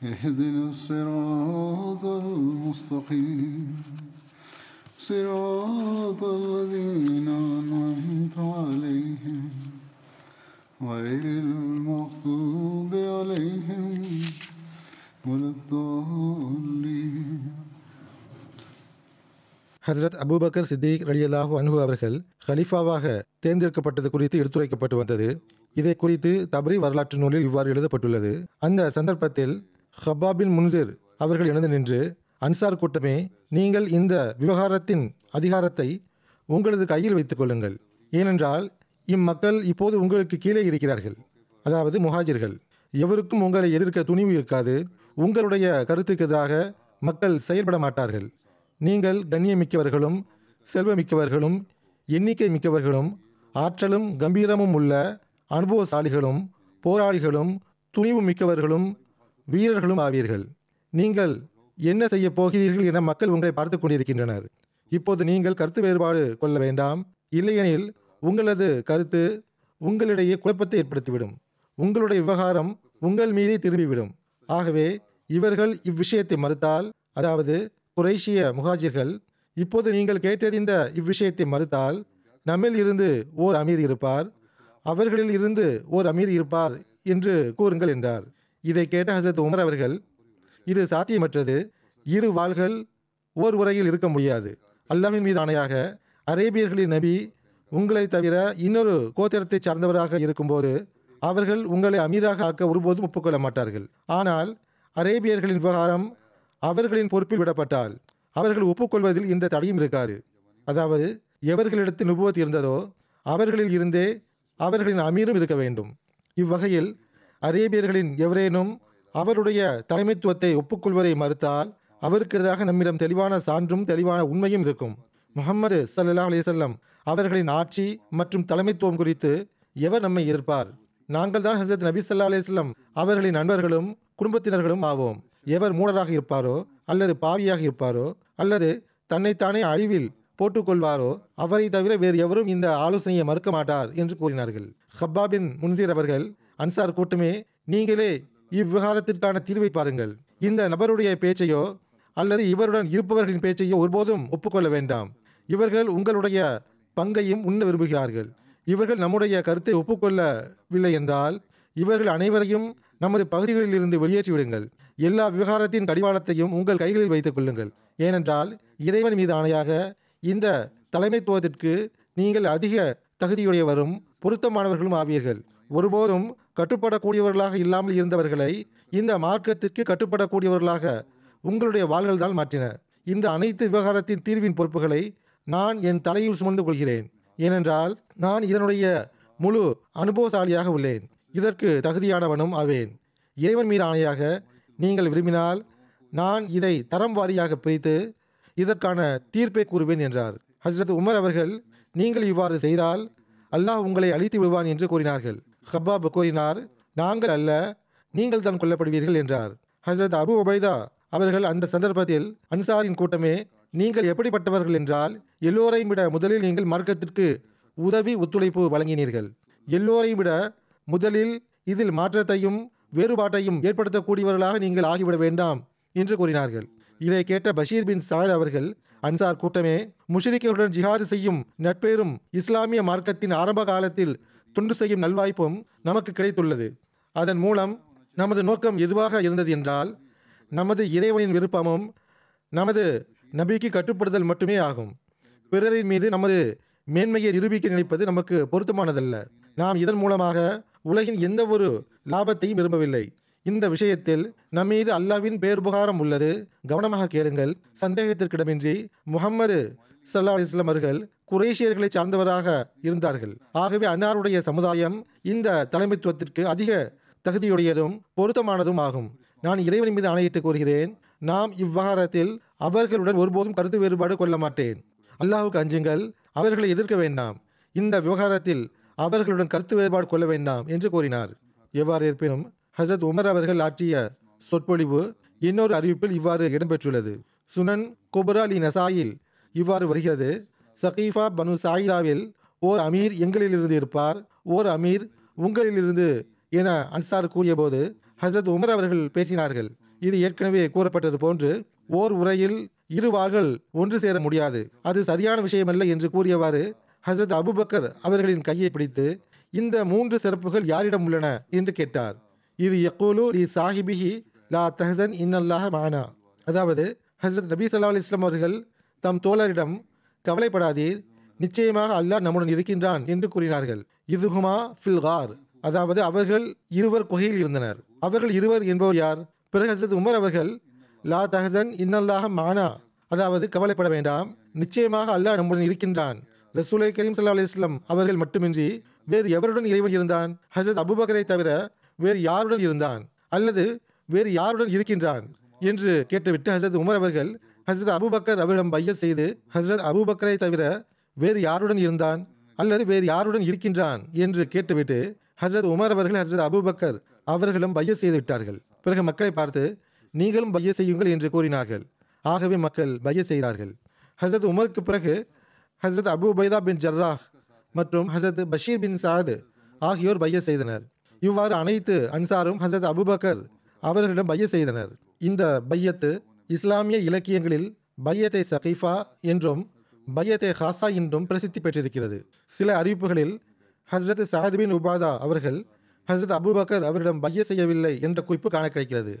اهدنا الصراط المستقيم صراط الذين أنعمت عليهم غير المغضوب عليهم ولا الضالين ஹசரத் அபூபக்கர் சித்திக் ரலியல்லாஹு அன்ஹு அவர்கள் ஹலீஃபாவாக தேர்ந்தெடுக்கப்பட்டது குறித்து எடுத்துரைக்கப்பட்டு வந்தது இதை குறித்து தபரி வரலாற்று நூலில் இவ்வாறு எழுதப்பட்டுள்ளது அந்த சந்தர்ப்பத்தில் ஹப்பாபின் முன்சிர் அவர்கள் எழுந்து நின்று அன்சார் கூட்டமே நீங்கள் இந்த விவகாரத்தின் அதிகாரத்தை உங்களது கையில் வைத்துக் கொள்ளுங்கள். ஏனென்றால் இம்மக்கள் இப்போது உங்களுக்கு கீழே இருக்கிறார்கள். அதாவது முஹாஜிர்கள். எவருக்கும் உங்களை எதிர்க்க துணிவு இருக்காது. உங்களுடைய கருத்துக்கு எதிராக மக்கள் செயல்பட மாட்டார்கள். நீங்கள் கண்ணியமிக்கவர்களும் செல்வமிக்கவர்களும் எண்ணிக்கை மிக்கவர்களும் ஆற்றலும் கம்பீரமும் உள்ள அனுபவசாலிகளும் போராளிகளும் துணிவு மிக்கவர்களும் வீரர்களும் ஆவீர்கள். நீங்கள் என்ன செய்ய போகிறீர்கள் என மக்கள் உங்களை பார்த்து கொண்டிருக்கின்றனர். இப்போது நீங்கள் கருத்து வேறுபாடு கொள்ள வேண்டாம். இல்லையெனில் உங்களது கருத்து உங்களிடையே குழப்பத்தை ஏற்படுத்திவிடும். உங்களுடைய விவகாரம் உங்கள் மீதே திரும்பிவிடும். ஆகவே இவர்கள் இவ்விஷயத்தை மறுத்தால் அதாவது குரேஷிய முகாஜிர்கள் இப்போது நீங்கள் கேட்டறிந்த இவ்விஷயத்தை மறுத்தால் நம்மில் இருந்து ஓர் அமீர் இருப்பார் அவர்களில் இருந்து ஓர் அமீர் இருப்பார் என்று கூறுங்கள் என்றார். இதை கேட்ட ஹசரத் உமர் அவர்கள் இது சாத்தியமற்றது. இரு வாள்கள் ஓர் உரையில் இருக்க முடியாது. அல்லாவின் மீது ஆணையாக அரேபியர்களின் நபி உங்களை தவிர இன்னொரு கோத்திரத்தை சார்ந்தவராக இருக்கும்போது அவர்கள் உங்களை அமீராக ஆக்க ஒருபோதும் ஒப்புக்கொள்ள மாட்டார்கள். ஆனால் அரேபியர்களின் விவகாரம் அவர்களின் பொறுப்பில் விடப்பட்டால் அவர்கள் ஒப்புக்கொள்வதில் இந்த தடையும் இருக்காது. அதாவது எவர்களிடத்தில் நுபுவத் இருந்ததோ அவர்களில் இருந்தே அவர்களின் அமீரும் இருக்க வேண்டும். இவ்வகையில் அரேபியர்களின் எவரேனும் அவருடைய தலைமைத்துவத்தை ஒப்புக்கொள்வதை மறுத்தால் அவருக்கு எதிராக நம்மிடம் தெளிவான சான்றும் தெளிவான உண்மையும் இருக்கும். முகமது சல்லல்லாஹ் அலிசல்லம் அவர்களின் ஆட்சி மற்றும் தலைமைத்துவம் குறித்து எவர் நம்மை எதிர்ப்பார்? நாங்கள் தான் ஹசரத் நபி சல்லா அலிஸ்லம் அவர்களின் நண்பர்களும் குடும்பத்தினர்களும் ஆவோம். எவர் மூடராக இருப்பாரோ அல்லது பாவியாக இருப்பாரோ அல்லது தன்னைத்தானே அழிவில் போட்டுக்கொள்வாரோ அவரை தவிர வேறு எவரும் இந்த ஆலோசனையை மறுக்க மாட்டார் என்று கூறினார்கள். ஹப்பாபின் முன்சீர் அவர்கள் அன்சார் கூட்டமே நீங்களே இவ்விவகாரத்திற்கான தீர்வை பாருங்கள். இந்த நபருடைய பேச்சையோ அல்லது இவருடன் இருப்பவர்களின் பேச்சையோ ஒருபோதும் ஒப்புக்கொள்ள வேண்டாம். இவர்கள் உங்களுடைய பங்கையும் உண்ண விரும்புகிறார்கள். இவர்கள் நம்முடைய கருத்தை ஒப்புக்கொள்ளவில்லை என்றால் இவர்கள் அனைவரையும் நமது பகுதிகளில் இருந்து வெளியேற்றி விடுங்கள். எல்லா விவகாரத்தின் கடிவாளத்தையும் உங்கள் கைகளில் வைத்துக் கொள்ளுங்கள். ஏனென்றால் இறைவன் மீது ஆணையாக இந்த தலைமைத்துவத்திற்கு நீங்கள் அதிக தகுதியுடையவரும் பொருத்தமானவர்களும் ஆவீர்கள். ஒருபோதும் கட்டுப்படக்கூடியவர்களாக இல்லாமல் இருந்தவர்களை இந்த மார்க்கத்திற்கு கட்டுப்படக்கூடியவர்களாக உங்களுடைய வாள்கள் தான் மாற்றின. இந்த அனைத்து விவகாரத்தின் தீர்வின் பொறுப்புகளை நான் என் தலையில் சுமந்து கொள்கிறேன். ஏனென்றால் நான் இதனுடைய முழு அனுபவசாலியாக உள்ளேன். இதற்கு தகுதியானவனும் ஆவேன். இறைவன் மீது ஆணையாக நீங்கள் விரும்பினால் நான் இதை தரம் வாரியாக பிரித்து இதற்கான தீர்ப்பை கூறுவேன் என்றார். ஹசரத் உமர் அவர்கள் நீங்கள் இவ்வாறு செய்தால் அல்லாஹ் உங்களை அழித்து விடுவான் என்று கூறினார்கள். ஹப்பாப் கூறினார் நாங்கள் அல்ல நீங்கள் தான் கொல்லப்படுவீர்கள் என்றார். ஹசரத் அபு உபைதா அவர்கள் அந்த சந்தர்ப்பத்தில் அன்சாரின் கூட்டமே நீங்கள் எப்படிப்பட்டவர்கள் என்றால் எல்லோரையும் விட முதலில் நீங்கள் மார்க்கத்திற்கு உதவி ஒத்துழைப்பு வழங்கினீர்கள். எல்லோரையும் விட முதலில் இதில் மாற்றத்தையும் வேறுபாட்டையும் ஏற்படுத்தக்கூடியவர்களாக நீங்கள் ஆகிவிட வேண்டாம் என்று கூறினார்கள். இதை கேட்ட பஷீர் பின் சாயர் அவர்கள் அன்சார் கூட்டமே முஷரிக்குடன் ஜிஹாது செய்யும் நட்பேரும் இஸ்லாமிய மார்க்கத்தின் ஆரம்ப காலத்தில் துண்டு செய்யும் நல்வாய்ப்பும் நமக்கு கிடைத்துள்ளது. அதன் மூலம் நமது நோக்கம் எதுவாக இருந்தது என்றால் நமது இறைவனின் விருப்பமும் நமது நபிக்கு கட்டுப்படுதல் மட்டுமே ஆகும். பிறரின் மீது நமது மேன்மையை நிரூபிக்க நினைப்பது நமக்கு பொருத்தமானதல்ல. நாம் இதன் மூலமாக உலகின் எந்த ஒரு லாபத்தையும் விரும்பவில்லை. இந்த விஷயத்தில் நம்மீது அல்லாவின் பேருபகாரம் உள்ளது. கவனமாக கேளுங்கள். சந்தேகத்திற்கிடமின்றி முகம்மது சல்லா அலிஸ்லாம் அவர்கள் குரேஷியர்களை சார்ந்தவராக இருந்தார்கள். ஆகவே அன்னாருடைய சமுதாயம் இந்த தலைமைத்துவத்திற்கு அதிக தகுதியுடையதும் பொருத்தமானதும் ஆகும். நான் இறைவன் மீது ஆணையிட்டு கூறுகிறேன் நாம் இவ்விவகாரத்தில் அவர்களுடன் ஒருபோதும் கருத்து வேறுபாடு கொள்ள மாட்டேன். அல்லாஹுக்கு அஞ்சுங்கள் அவர்களை எதிர்க்க வேண்டாம். இந்த விவகாரத்தில் அவர்களுடன் கருத்து வேறுபாடு கொள்ள வேண்டாம் என்று கூறினார். எவ்வாறு இருப்பினும் ஹசரத் உமர் அவர்கள் ஆற்றிய சொற்பொழிவு இன்னொரு அறிவிப்பில் இவ்வாறு இடம்பெற்றுள்ளது. சுனன் குபரா அலி நசாயில் இவ்வாறு வருகிறது. சகீஃபா பனு சாயிதாவில் ஓர் அமீர் எங்களிலிருந்து இருப்பார். ஓர் அமீர் உங்களிலிருந்து என அன்சார் கூறியபோது ஹசரத் உமர் அவர்கள் பேசினார்கள். இது ஏற்கனவே கூறப்பட்டது போன்று ஓர் உரையில் இரு வாள்கள் ஒன்று சேர முடியாது. அது சரியான விஷயமல்ல என்று கூறியவாறு ஹசரத் அபுபக்கர் அவர்களின் கையை பிடித்து இந்த மூன்று சிறப்புகள் யாரிடம் உள்ளன? என்று கேட்டார். இது யக்கூலு லி சாஹிபிஹி லா தஹசன் இன்னல்லாஹ மானா. அதாவது ஹசரத் நபி சல்லா அலிஸ்லாம் அவர்கள் தம் தோழரிடம் கவலைப்படாதீர். நிச்சயமாக அல்லாஹ் நம்முடன் இருக்கின்றான் என்று கூறினார்கள். இதுகுமா ஃபில்கார் அதாவது அவர்கள் இருவர் குகையில் இருந்தனர். அவர்கள் இருவர் என்பவர் யார்? பிறகு ஹசரத் உமர் அவர்கள் லா தஹசன் இன்னல்லாக மானா. அதாவது கவலைப்பட வேண்டாம். நிச்சயமாக அல்லாஹ் நம்முடன் இருக்கின்றான். ரசூலை கரீம் சல்லா அலிஸ்லாம் அவர்கள் மட்டுமின்றி வேறு எவருடன் இறைவன் இருந்தான்? ஹசரத் அபுபக்கரை தவிர வேறு யாருடன் இருந்தான்? அல்லது வேறு யாருடன் இருக்கின்றான்? என்று கேட்டுவிட்டு ஹசரத் உமர் அவர்கள் ஹசரத் அபுபக்கர் அவரிடம் பைய செய்து ஹசரத் அபுபக்கரை தவிர வேறு யாருடன் இருந்தான்? அல்லது வேறு யாருடன் இருக்கின்றான்? என்று கேட்டுவிட்டு ஹசரத் உமர் அவர்கள் ஹசரத் அபுபக்கர் அவர்களும் பைய செய்து விட்டார்கள் பிறகு மக்களை பார்த்து நீங்களும் பைய செய்யுங்கள் என்று கூறினார்கள். ஆகவே மக்கள் பைய செய்தார்கள். ஹசரத் உமருக்கு பிறகு ஹசரத் அபு உபைதா பின் ஜர்ராஹ் மற்றும் ஹசரத் பஷீர் பின் சாத் ஆகியோர் பைய செய்தனர். இவ்வாறு அனைத்து அன்சாரும் ஹசரத் அபுபக்கர் அவர்களிடம் பைய செய்தனர். இந்த பையத்து இஸ்லாமிய இலக்கியங்களில் பையத்தை சகீஃபா என்றும் பையத்தை ஹாசா என்றும் பிரசித்தி பெற்றிருக்கிறது. சில அறிவிப்புகளில் ஹஸ்ரத் சாத் உபாதா அவர்கள் ஹஸ்ரத் அபுபக்கர் அவரிடம் பைய செய்யவில்லை என்ற குறிப்பு காண கிடைக்கிறது.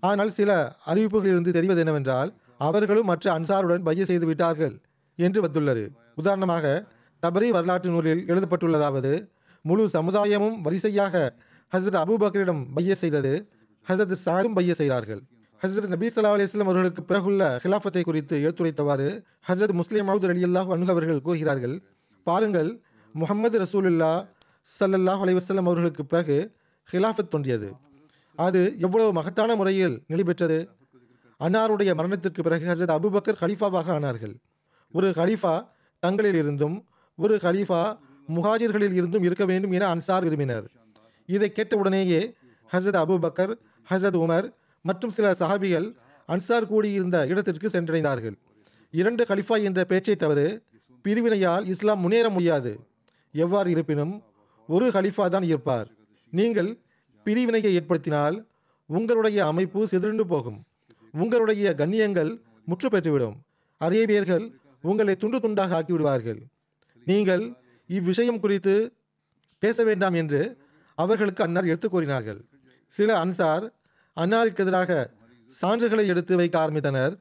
ஆனால் சில அறிவிப்புகளிலிருந்து தெரிவது என்னவென்றால் அவர்களும் மற்ற அன்சாருடன் பைய செய்து விட்டார்கள் என்று வந்துள்ளது. உதாரணமாக தபரி வரலாற்று நூலில் எழுதப்பட்டுள்ளதாவது முழு சமுதாயமும் வரிசையாக ஹசரத் அபூபக்கரிடம் பைய செய்தது ஹசரத் சாரும் பைய செய்தார்கள். ஹசரத் நபி சல்லா அலிஸ்லாம் அவர்களுக்கு பிறகுள்ள ஹிலாஃபத்தை குறித்து எடுத்துரைத்தவாறு ஹசரத் முஸ்லீம் மவுத் அலி அல்லாஹ் அவர்கள் கூறுகிறார்கள் பாருங்கள் முகமது ரசூலுல்லா சல்லல்லாஹ் அலைஹி அவர்களுக்கு பிறகு ஹிலாஃபத் தோன்றியது. அது எவ்வளவு மகத்தான முறையில் நிலைபெற்றது அன்னாருடைய மரணத்திற்கு பிறகு ஹசரத் அபுபக்கர் கலீஃபாவாக ஆனார்கள். ஒரு கலீஃபா தங்களில் இருந்தும் ஒரு ஹலீஃபா முஹாஜிர்களில் இருந்தும் இருக்க வேண்டும் என அன்சார் விரும்பினர். இதை கேட்டவுடனேயே ஹசரத் அபுபக்கர் ஹசரத் உமர் மற்றும் சில சஹாபிகள் அன்சார் கூடியிருந்த இடத்திற்கு சென்றடைந்தார்கள். இரண்டு கலிஃபா என்ற பேச்சை தவிர பிரிவினையால் இஸ்லாம் முன்னேற முடியாது. எவ்வாறு இருப்பினும் ஒரு ஹலிஃபா தான் இருப்பார். நீங்கள் பிரிவினையை ஏற்படுத்தினால் உங்களுடைய அமைப்பு சிதறண்டு போகும். உங்களுடைய கண்ணியங்கள் முற்று பெற்றுவிடும். அரேபியர்கள் உங்களை துண்டு துண்டாக ஆக்கிவிடுவார்கள். நீங்கள் இவ்விஷயம் குறித்து பேச வேண்டாம் என்று அவர்களுக்கு அன்னார் எடுத்து கூறினார்கள். சில அன்சார் அன்னாருக்கு எதிராக சான்றுகளை எடுத்து வைக்க ஆரம்பித்தனர்.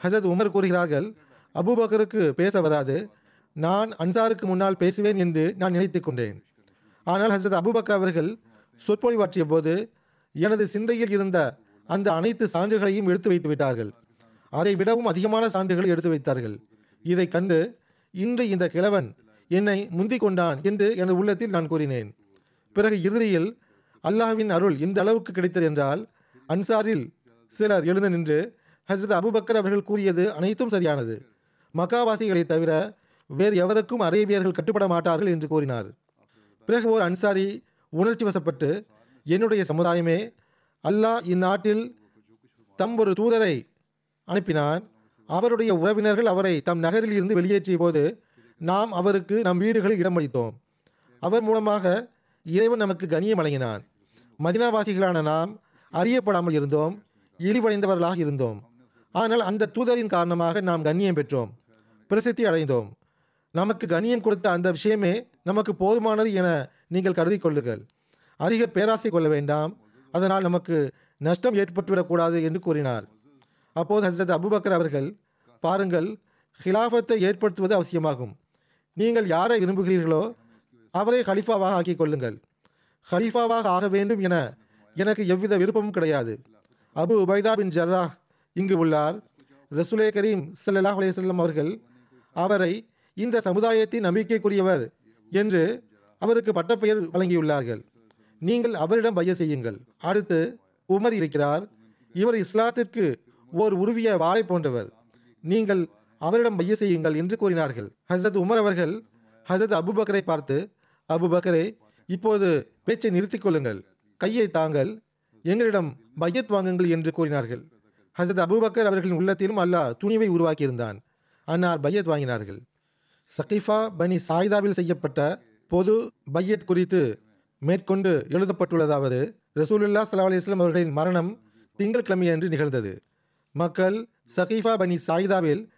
ஹசரத் உமர் கூறுகிறார்கள் அபுபக்கருக்கு பேச வராது. நான் அன்சாருக்கு முன்னால் பேசுவேன் என்று நான் நினைத்து கொண்டேன். ஆனால் ஹசரத் அபூபக்கர் அவர்கள் சொற்பொழிவாற்றிய போது எனது சிந்தையில் இருந்த அந்த அனைத்து சான்றுகளையும் எடுத்து வைத்து விட்டார்கள். அதை விடவும் அதிகமான சான்றுகளை எடுத்து வைத்தார்கள். இதை கண்டு இன்று இந்த கிழவன் என்னை முந்தி கொண்டான் என்று எனது உள்ளத்தில் நான் கூறினேன். பிறகு இறுதியில் அல்லாஹ்வின் அருள் இந்த அளவுக்கு கிடைத்தது என்றால் அன்சாரில் சிலர் எழுந்து நின்று ஹசரத் அபுபக்கர் அவர்கள் கூறியது அனைத்தும் சரியானது. மக்காவாசிகளை தவிர வேறு எவருக்கும் அரேபியர்கள் கட்டுப்பட மாட்டார்கள் என்று கூறினார். பிறகு ஓர் அன்சாரி உணர்ச்சி வசப்பட்டு என்னுடைய சமுதாயமே அல்லாஹ் இந்நாட்டில் தம் ஒரு தூதரை அனுப்பினான். அவருடைய உறவினர்கள் அவரை தம் நகரில் இருந்து வெளியேற்றிய போது நாம் அவருக்கு நம் வீடுகளில் இடமளித்தோம் அவர் மூலமாக இறைவன் நமக்கு கண்ணியம் வழங்கினான். மதினாவாசிகளான நாம் அறியப்படாமல் இருந்தோம் இழிவடைந்தவர்களாக இருந்தோம். ஆனால் அந்த தூதரின் காரணமாக நாம் கண்ணியம் பெற்றோம் பிரசித்தி அடைந்தோம். நமக்கு கண்ணியம் கொடுத்த அந்த விஷயமே நமக்கு போதுமானது என நீங்கள் கருதி கொள்ளுங்கள். அதிக பேராசை கொள்ள வேண்டாம். அதனால் நமக்கு நஷ்டம் ஏற்பட்டுவிடக்கூடாது என்று கூறினார். அப்போது ஹசரத் அபுபக்கர் அவர்கள் பாருங்கள் ஹிலாஃபத்தை ஏற்படுத்துவது அவசியமாகும். நீங்கள் யாரை விரும்புகிறீர்களோ அவரை ஹலிஃபாவாக ஆக்கிக் கொள்ளுங்கள். ஹலீஃபாவாக ஆக வேண்டும் என எனக்கு எவ்வித விருப்பமும் கிடையாது. அபு உபைதா பின் ஜர்ரா இங்கு உள்ளார். ரசுலே கரீம் சல்லாஹ் அலையம் அவர்கள் அவரை இந்த சமுதாயத்தின் நம்பிக்கைக்குரியவர் என்று அவருக்கு பட்டப்பெயர் வழங்கியுள்ளார்கள். நீங்கள் அவரிடம் பைய செய்யுங்கள். அடுத்து உமர் இருக்கிறார். இவர் இஸ்லாத்திற்கு ஓர் உருவிய வாளை போன்றவர். நீங்கள் அவரிடம் பைய செய்யுங்கள் என்று கூறினார்கள். ஹசரத் உமர் அவர்கள் ஹசரத் அபுபக்கரை பார்த்து அபுபக்கரே இப்போது பேச்சை நிறுத்திக் கொள்ளுங்கள். கையை தாங்கள் எங்களிடம் பையத் வாங்குங்கள் என்று கூறினார்கள். ஹசரத் அபூபக்கர் அவர்களின் உள்ளத்திலும் அல்லாஹ் துணிவை உருவாக்கியிருந்தான். அன்னார் பையத் வாங்கினார்கள். சகிஃபா பனி சாய்தாவில் செய்யப்பட்ட பொது பையத் குறித்து மேற்கொண்டு எழுதப்பட்டுள்ளதாவது ரசூலுல்லா ஸல்லல்லாஹு அலிஸ்லாம் அவர்களின் மரணம் திங்கட்கிழமையன்று நிகழ்ந்தது. மக்கள் சகிஃபா பனி சாயிதாவில்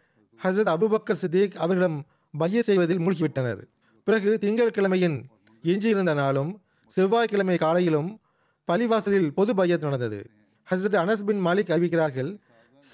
ஹசரத் அபுபக்கர் சித்திக் அவர்களிடம் பைய செய்வதில் மூழ்கிவிட்டனர். பிறகு திங்கட்கிழமையின் எஞ்சியிருந்த நாளும் செவ்வாய்க்கிழமை காலையிலும் பள்ளிவாசலில் பொது பையத் நடந்தது. ஹசரத் அனஸ் பின் மாலிக் அறிவிக்கிறார்கள்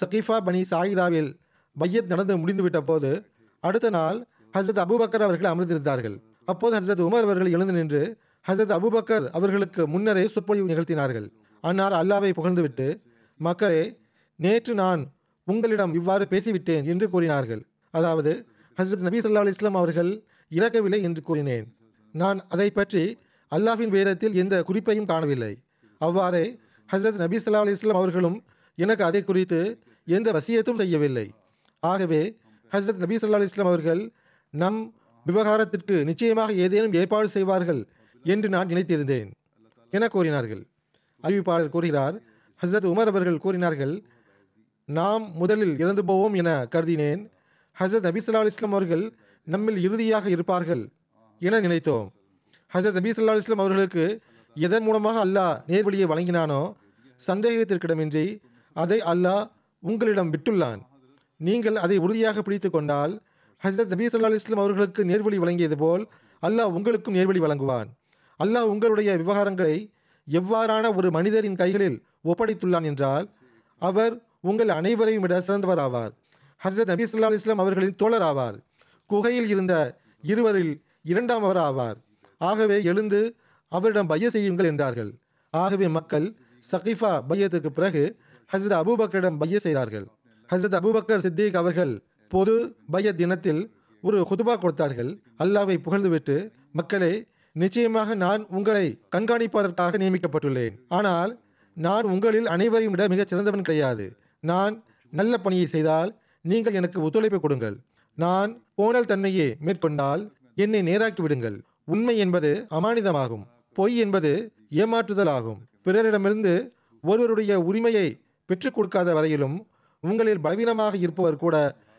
சகிஃபா பனி சாயிதாவில் பையத் நடந்து முடிந்துவிட்ட போது அடுத்த நாள் ஹசரத் அபுபக்கர் அவர்கள் அமர்ந்திருந்தார்கள். அப்போது ஹசரத் உமர் அவர்கள் எழுந்து நின்று ஹசரத் அபுபக்கர் அவர்களுக்கு முன்னரே சொற்பொழிவு நிகழ்த்தினார்கள். அன்னார் அல்லாவை புகழ்ந்துவிட்டு மக்களே நேற்று நான் உங்களிடம் இவ்வாறு பேசிவிட்டேன் என்று கூறினார்கள். அதாவது ஹசரத் நபி ஸல்லல்லாஹு இஸ்லாம் அவர்கள் இறக்கவில்லை என்று கூறினேன். நான் அதை பற்றி அல்லாஹ்வின் வேதத்தில் எந்த குறிப்பையும் காணவில்லை. அவ்வாறே ஹசரத் நபி ஸல்லல்லாஹு அலி இஸ்லாம் அவர்களும் எனக்கு அதை குறித்து எந்த வசியத்தும் செய்யவில்லை. ஆகவே ஹசரத் நபி ஸல்லல்லாஹு அலி இஸ்லாம் அவர்கள் நம் விவகாரத்திற்கு நிச்சயமாக ஏதேனும் ஏற்பாடு செய்வார்கள் என்று நான் நினைத்திருந்தேன் என கூறினார்கள். அறிவிப்பாளர் கூறுகிறார் ஹசரத் உமர் அவர்கள் கூறினார்கள் நாம் முதலில் இறந்து போவோம் என கருதினேன். ஹசரத் நபி ஸல்லல்லாஹு இஸ்லாம் அவர்கள் நம்மில் இறுதியாக இருப்பார்கள் என நினைத்தோம். ஹசரத் நபி ஸல்லல்லாஹு இஸ்லாம் அவர்களுக்கு எதன் மூலமாக அல்லாஹ் நேர்வழியை வழங்கினானோ சந்தேகத்திற்கிடமின்றி அதை அல்லாஹ் உங்களிடம் விட்டுள்ளான். நீங்கள் அதை உறுதியாக பிடித்து கொண்டால் ஹசரத் நபீ சல்லா இஸ்லாம் அவர்களுக்கு நேர்வழி வழங்கியது போல் அல்லாஹ் உங்களுக்கும் நேர்வழி வழங்குவான். அல்லாஹ் உங்களுடைய விவகாரங்களை எவ்வாறான ஒரு மனிதரின் கைகளில் ஒப்படைத்துள்ளான் என்றால் அவர் உங்கள் அனைவரையும் விட சிறந்தவர் ஆவார். ஹசரத் நபீ சல்லா இஸ்லாம் அவர்களின் தோழர் ஆவார். குகையில் இருந்த இருவரில் இரண்டாம் அவர் ஆவார். ஆகவே எழுந்து அவரிடம் பைய செய்யுங்கள் என்றார்கள். ஆகவே மக்கள் சகிஃபா பையத்துக்கு பிறகு ஹசரத் அபூபக்கரிடம் பைய செய்தார்கள். ஹசரத் அபூபக்கர் சித்திக் அவர்கள் பொது பைய தினத்தில் ஒரு ஹுதுபா கொடுத்தார்கள். அல்லாவை புகழ்ந்துவிட்டு மக்களே நிச்சயமாக நான் உங்களை கண்காணிப்பதற்காக நியமிக்கப்பட்டுள்ளேன். ஆனால் நான் உங்களில் அனைவரையும் விட மிகச் சிறந்தவன் கிடையாது. நான் நல்ல பணியை செய்தால் நீங்கள் எனக்கு ஒத்துழைப்பு கொடுங்கள். நான் போனல் தன்மையை மேற்கொண்டால் என்னை நேராக்கி விடுங்கள். உண்மை என்பது அமானிதமாகும். பொய் என்பது ஏமாற்றுதல் ஆகும் பிறரிடமிருந்து ஒருவருடைய உரிமையை பெற்றுக் கொடுக்காத வரையிலும் உங்களில் பலவீனமாக இருப்பவர் கூட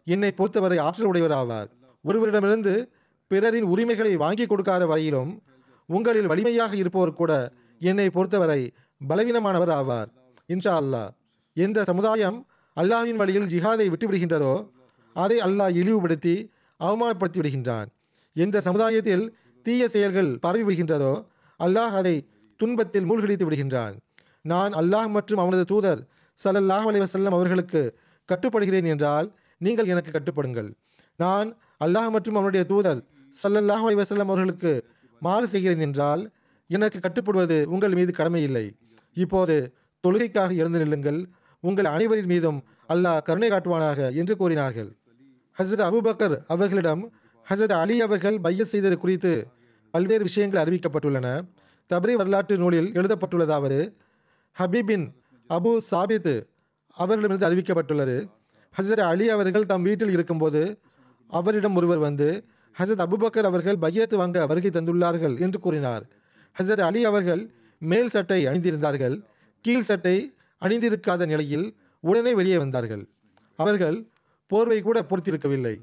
என்னை பொறுத்தவரை ஆற்றல் உடையவர் ஆவார் ஒருவரிடமிருந்து பிறரின் உரிமைகளை வாங்கி கொடுக்காத வரையிலும் உங்களில் வலிமையாக இருப்பவர் கூட என்னை பொறுத்தவரை பலவீனமானவர் ஆவார். இன்ஷா அல்லாஹ். எந்த சமுதாயம் அல்லாஹ்வின் வழியில் ஜிஹாதை விட்டுவிடுகின்றதோ அதை அல்லாஹ் இழிவுபடுத்தி அவமானப்படுத்தி விடுகின்றான் எந்த சமுதாயத்தில் தீய செயல்கள் பரவி விடுகின்றதோ அல்லாஹ் அதை துன்பத்தில் மூழ்கடித்து விடுகின்றான். நான் அல்லாஹ் மற்றும் அவனது தூதர் சல்லல்லாஹ் அலி வசல்லம் அவர்களுக்கு கட்டுப்படுகிறேன் என்றால் நீங்கள் எனக்கு கட்டுப்படுங்கள். நான் அல்லாஹ் மற்றும் அவனுடைய தூதர் சல்லல்லாஹ் அலி வசல்லம் அவர்களுக்கு மாறு செய்கிறேன் என்றால் எனக்கு கட்டுப்படுவது உங்கள் மீது கடமை இல்லை. இப்போது தொழுகைக்காக எழுந்து நில்லுங்கள். உங்கள் அனைவரின் மீதும் அல்லாஹ் கருணை காட்டுவானாக என்று கூறினார்கள். ஹசரத் அபூபக்கர் அவர்களிடம் ஹசரத் அலி அவர்கள் பைய செய்தது குறித்து பல்வேறு விஷயங்கள் அறிவிக்கப்பட்டுள்ளன. தபரி வரலாற்று நூலில் எழுதப்பட்டுள்ளதாவது ஹபீபின் அபு சாபித் அவர்களிடமிருந்து அறிவிக்கப்பட்டுள்ளது. ஹசரத் அலி அவர்கள் தம் வீட்டில் இருக்கும்போது அவரிடம் ஒருவர் வந்து ஹசரத் அபுபக்கர் அவர்கள் பையத்து வாங்க வருகை தந்துள்ளார்கள் என்று கூறினார். ஹசரத் அலி அவர்கள் மேல் சட்டை அணிந்திருந்தார்கள். கீழ் சட்டை அணிந்திருக்காத நிலையில் உடனே வெளியே வந்தார்கள். அவர்கள் போர்வை கூட பொறுத்திருக்கவில்லை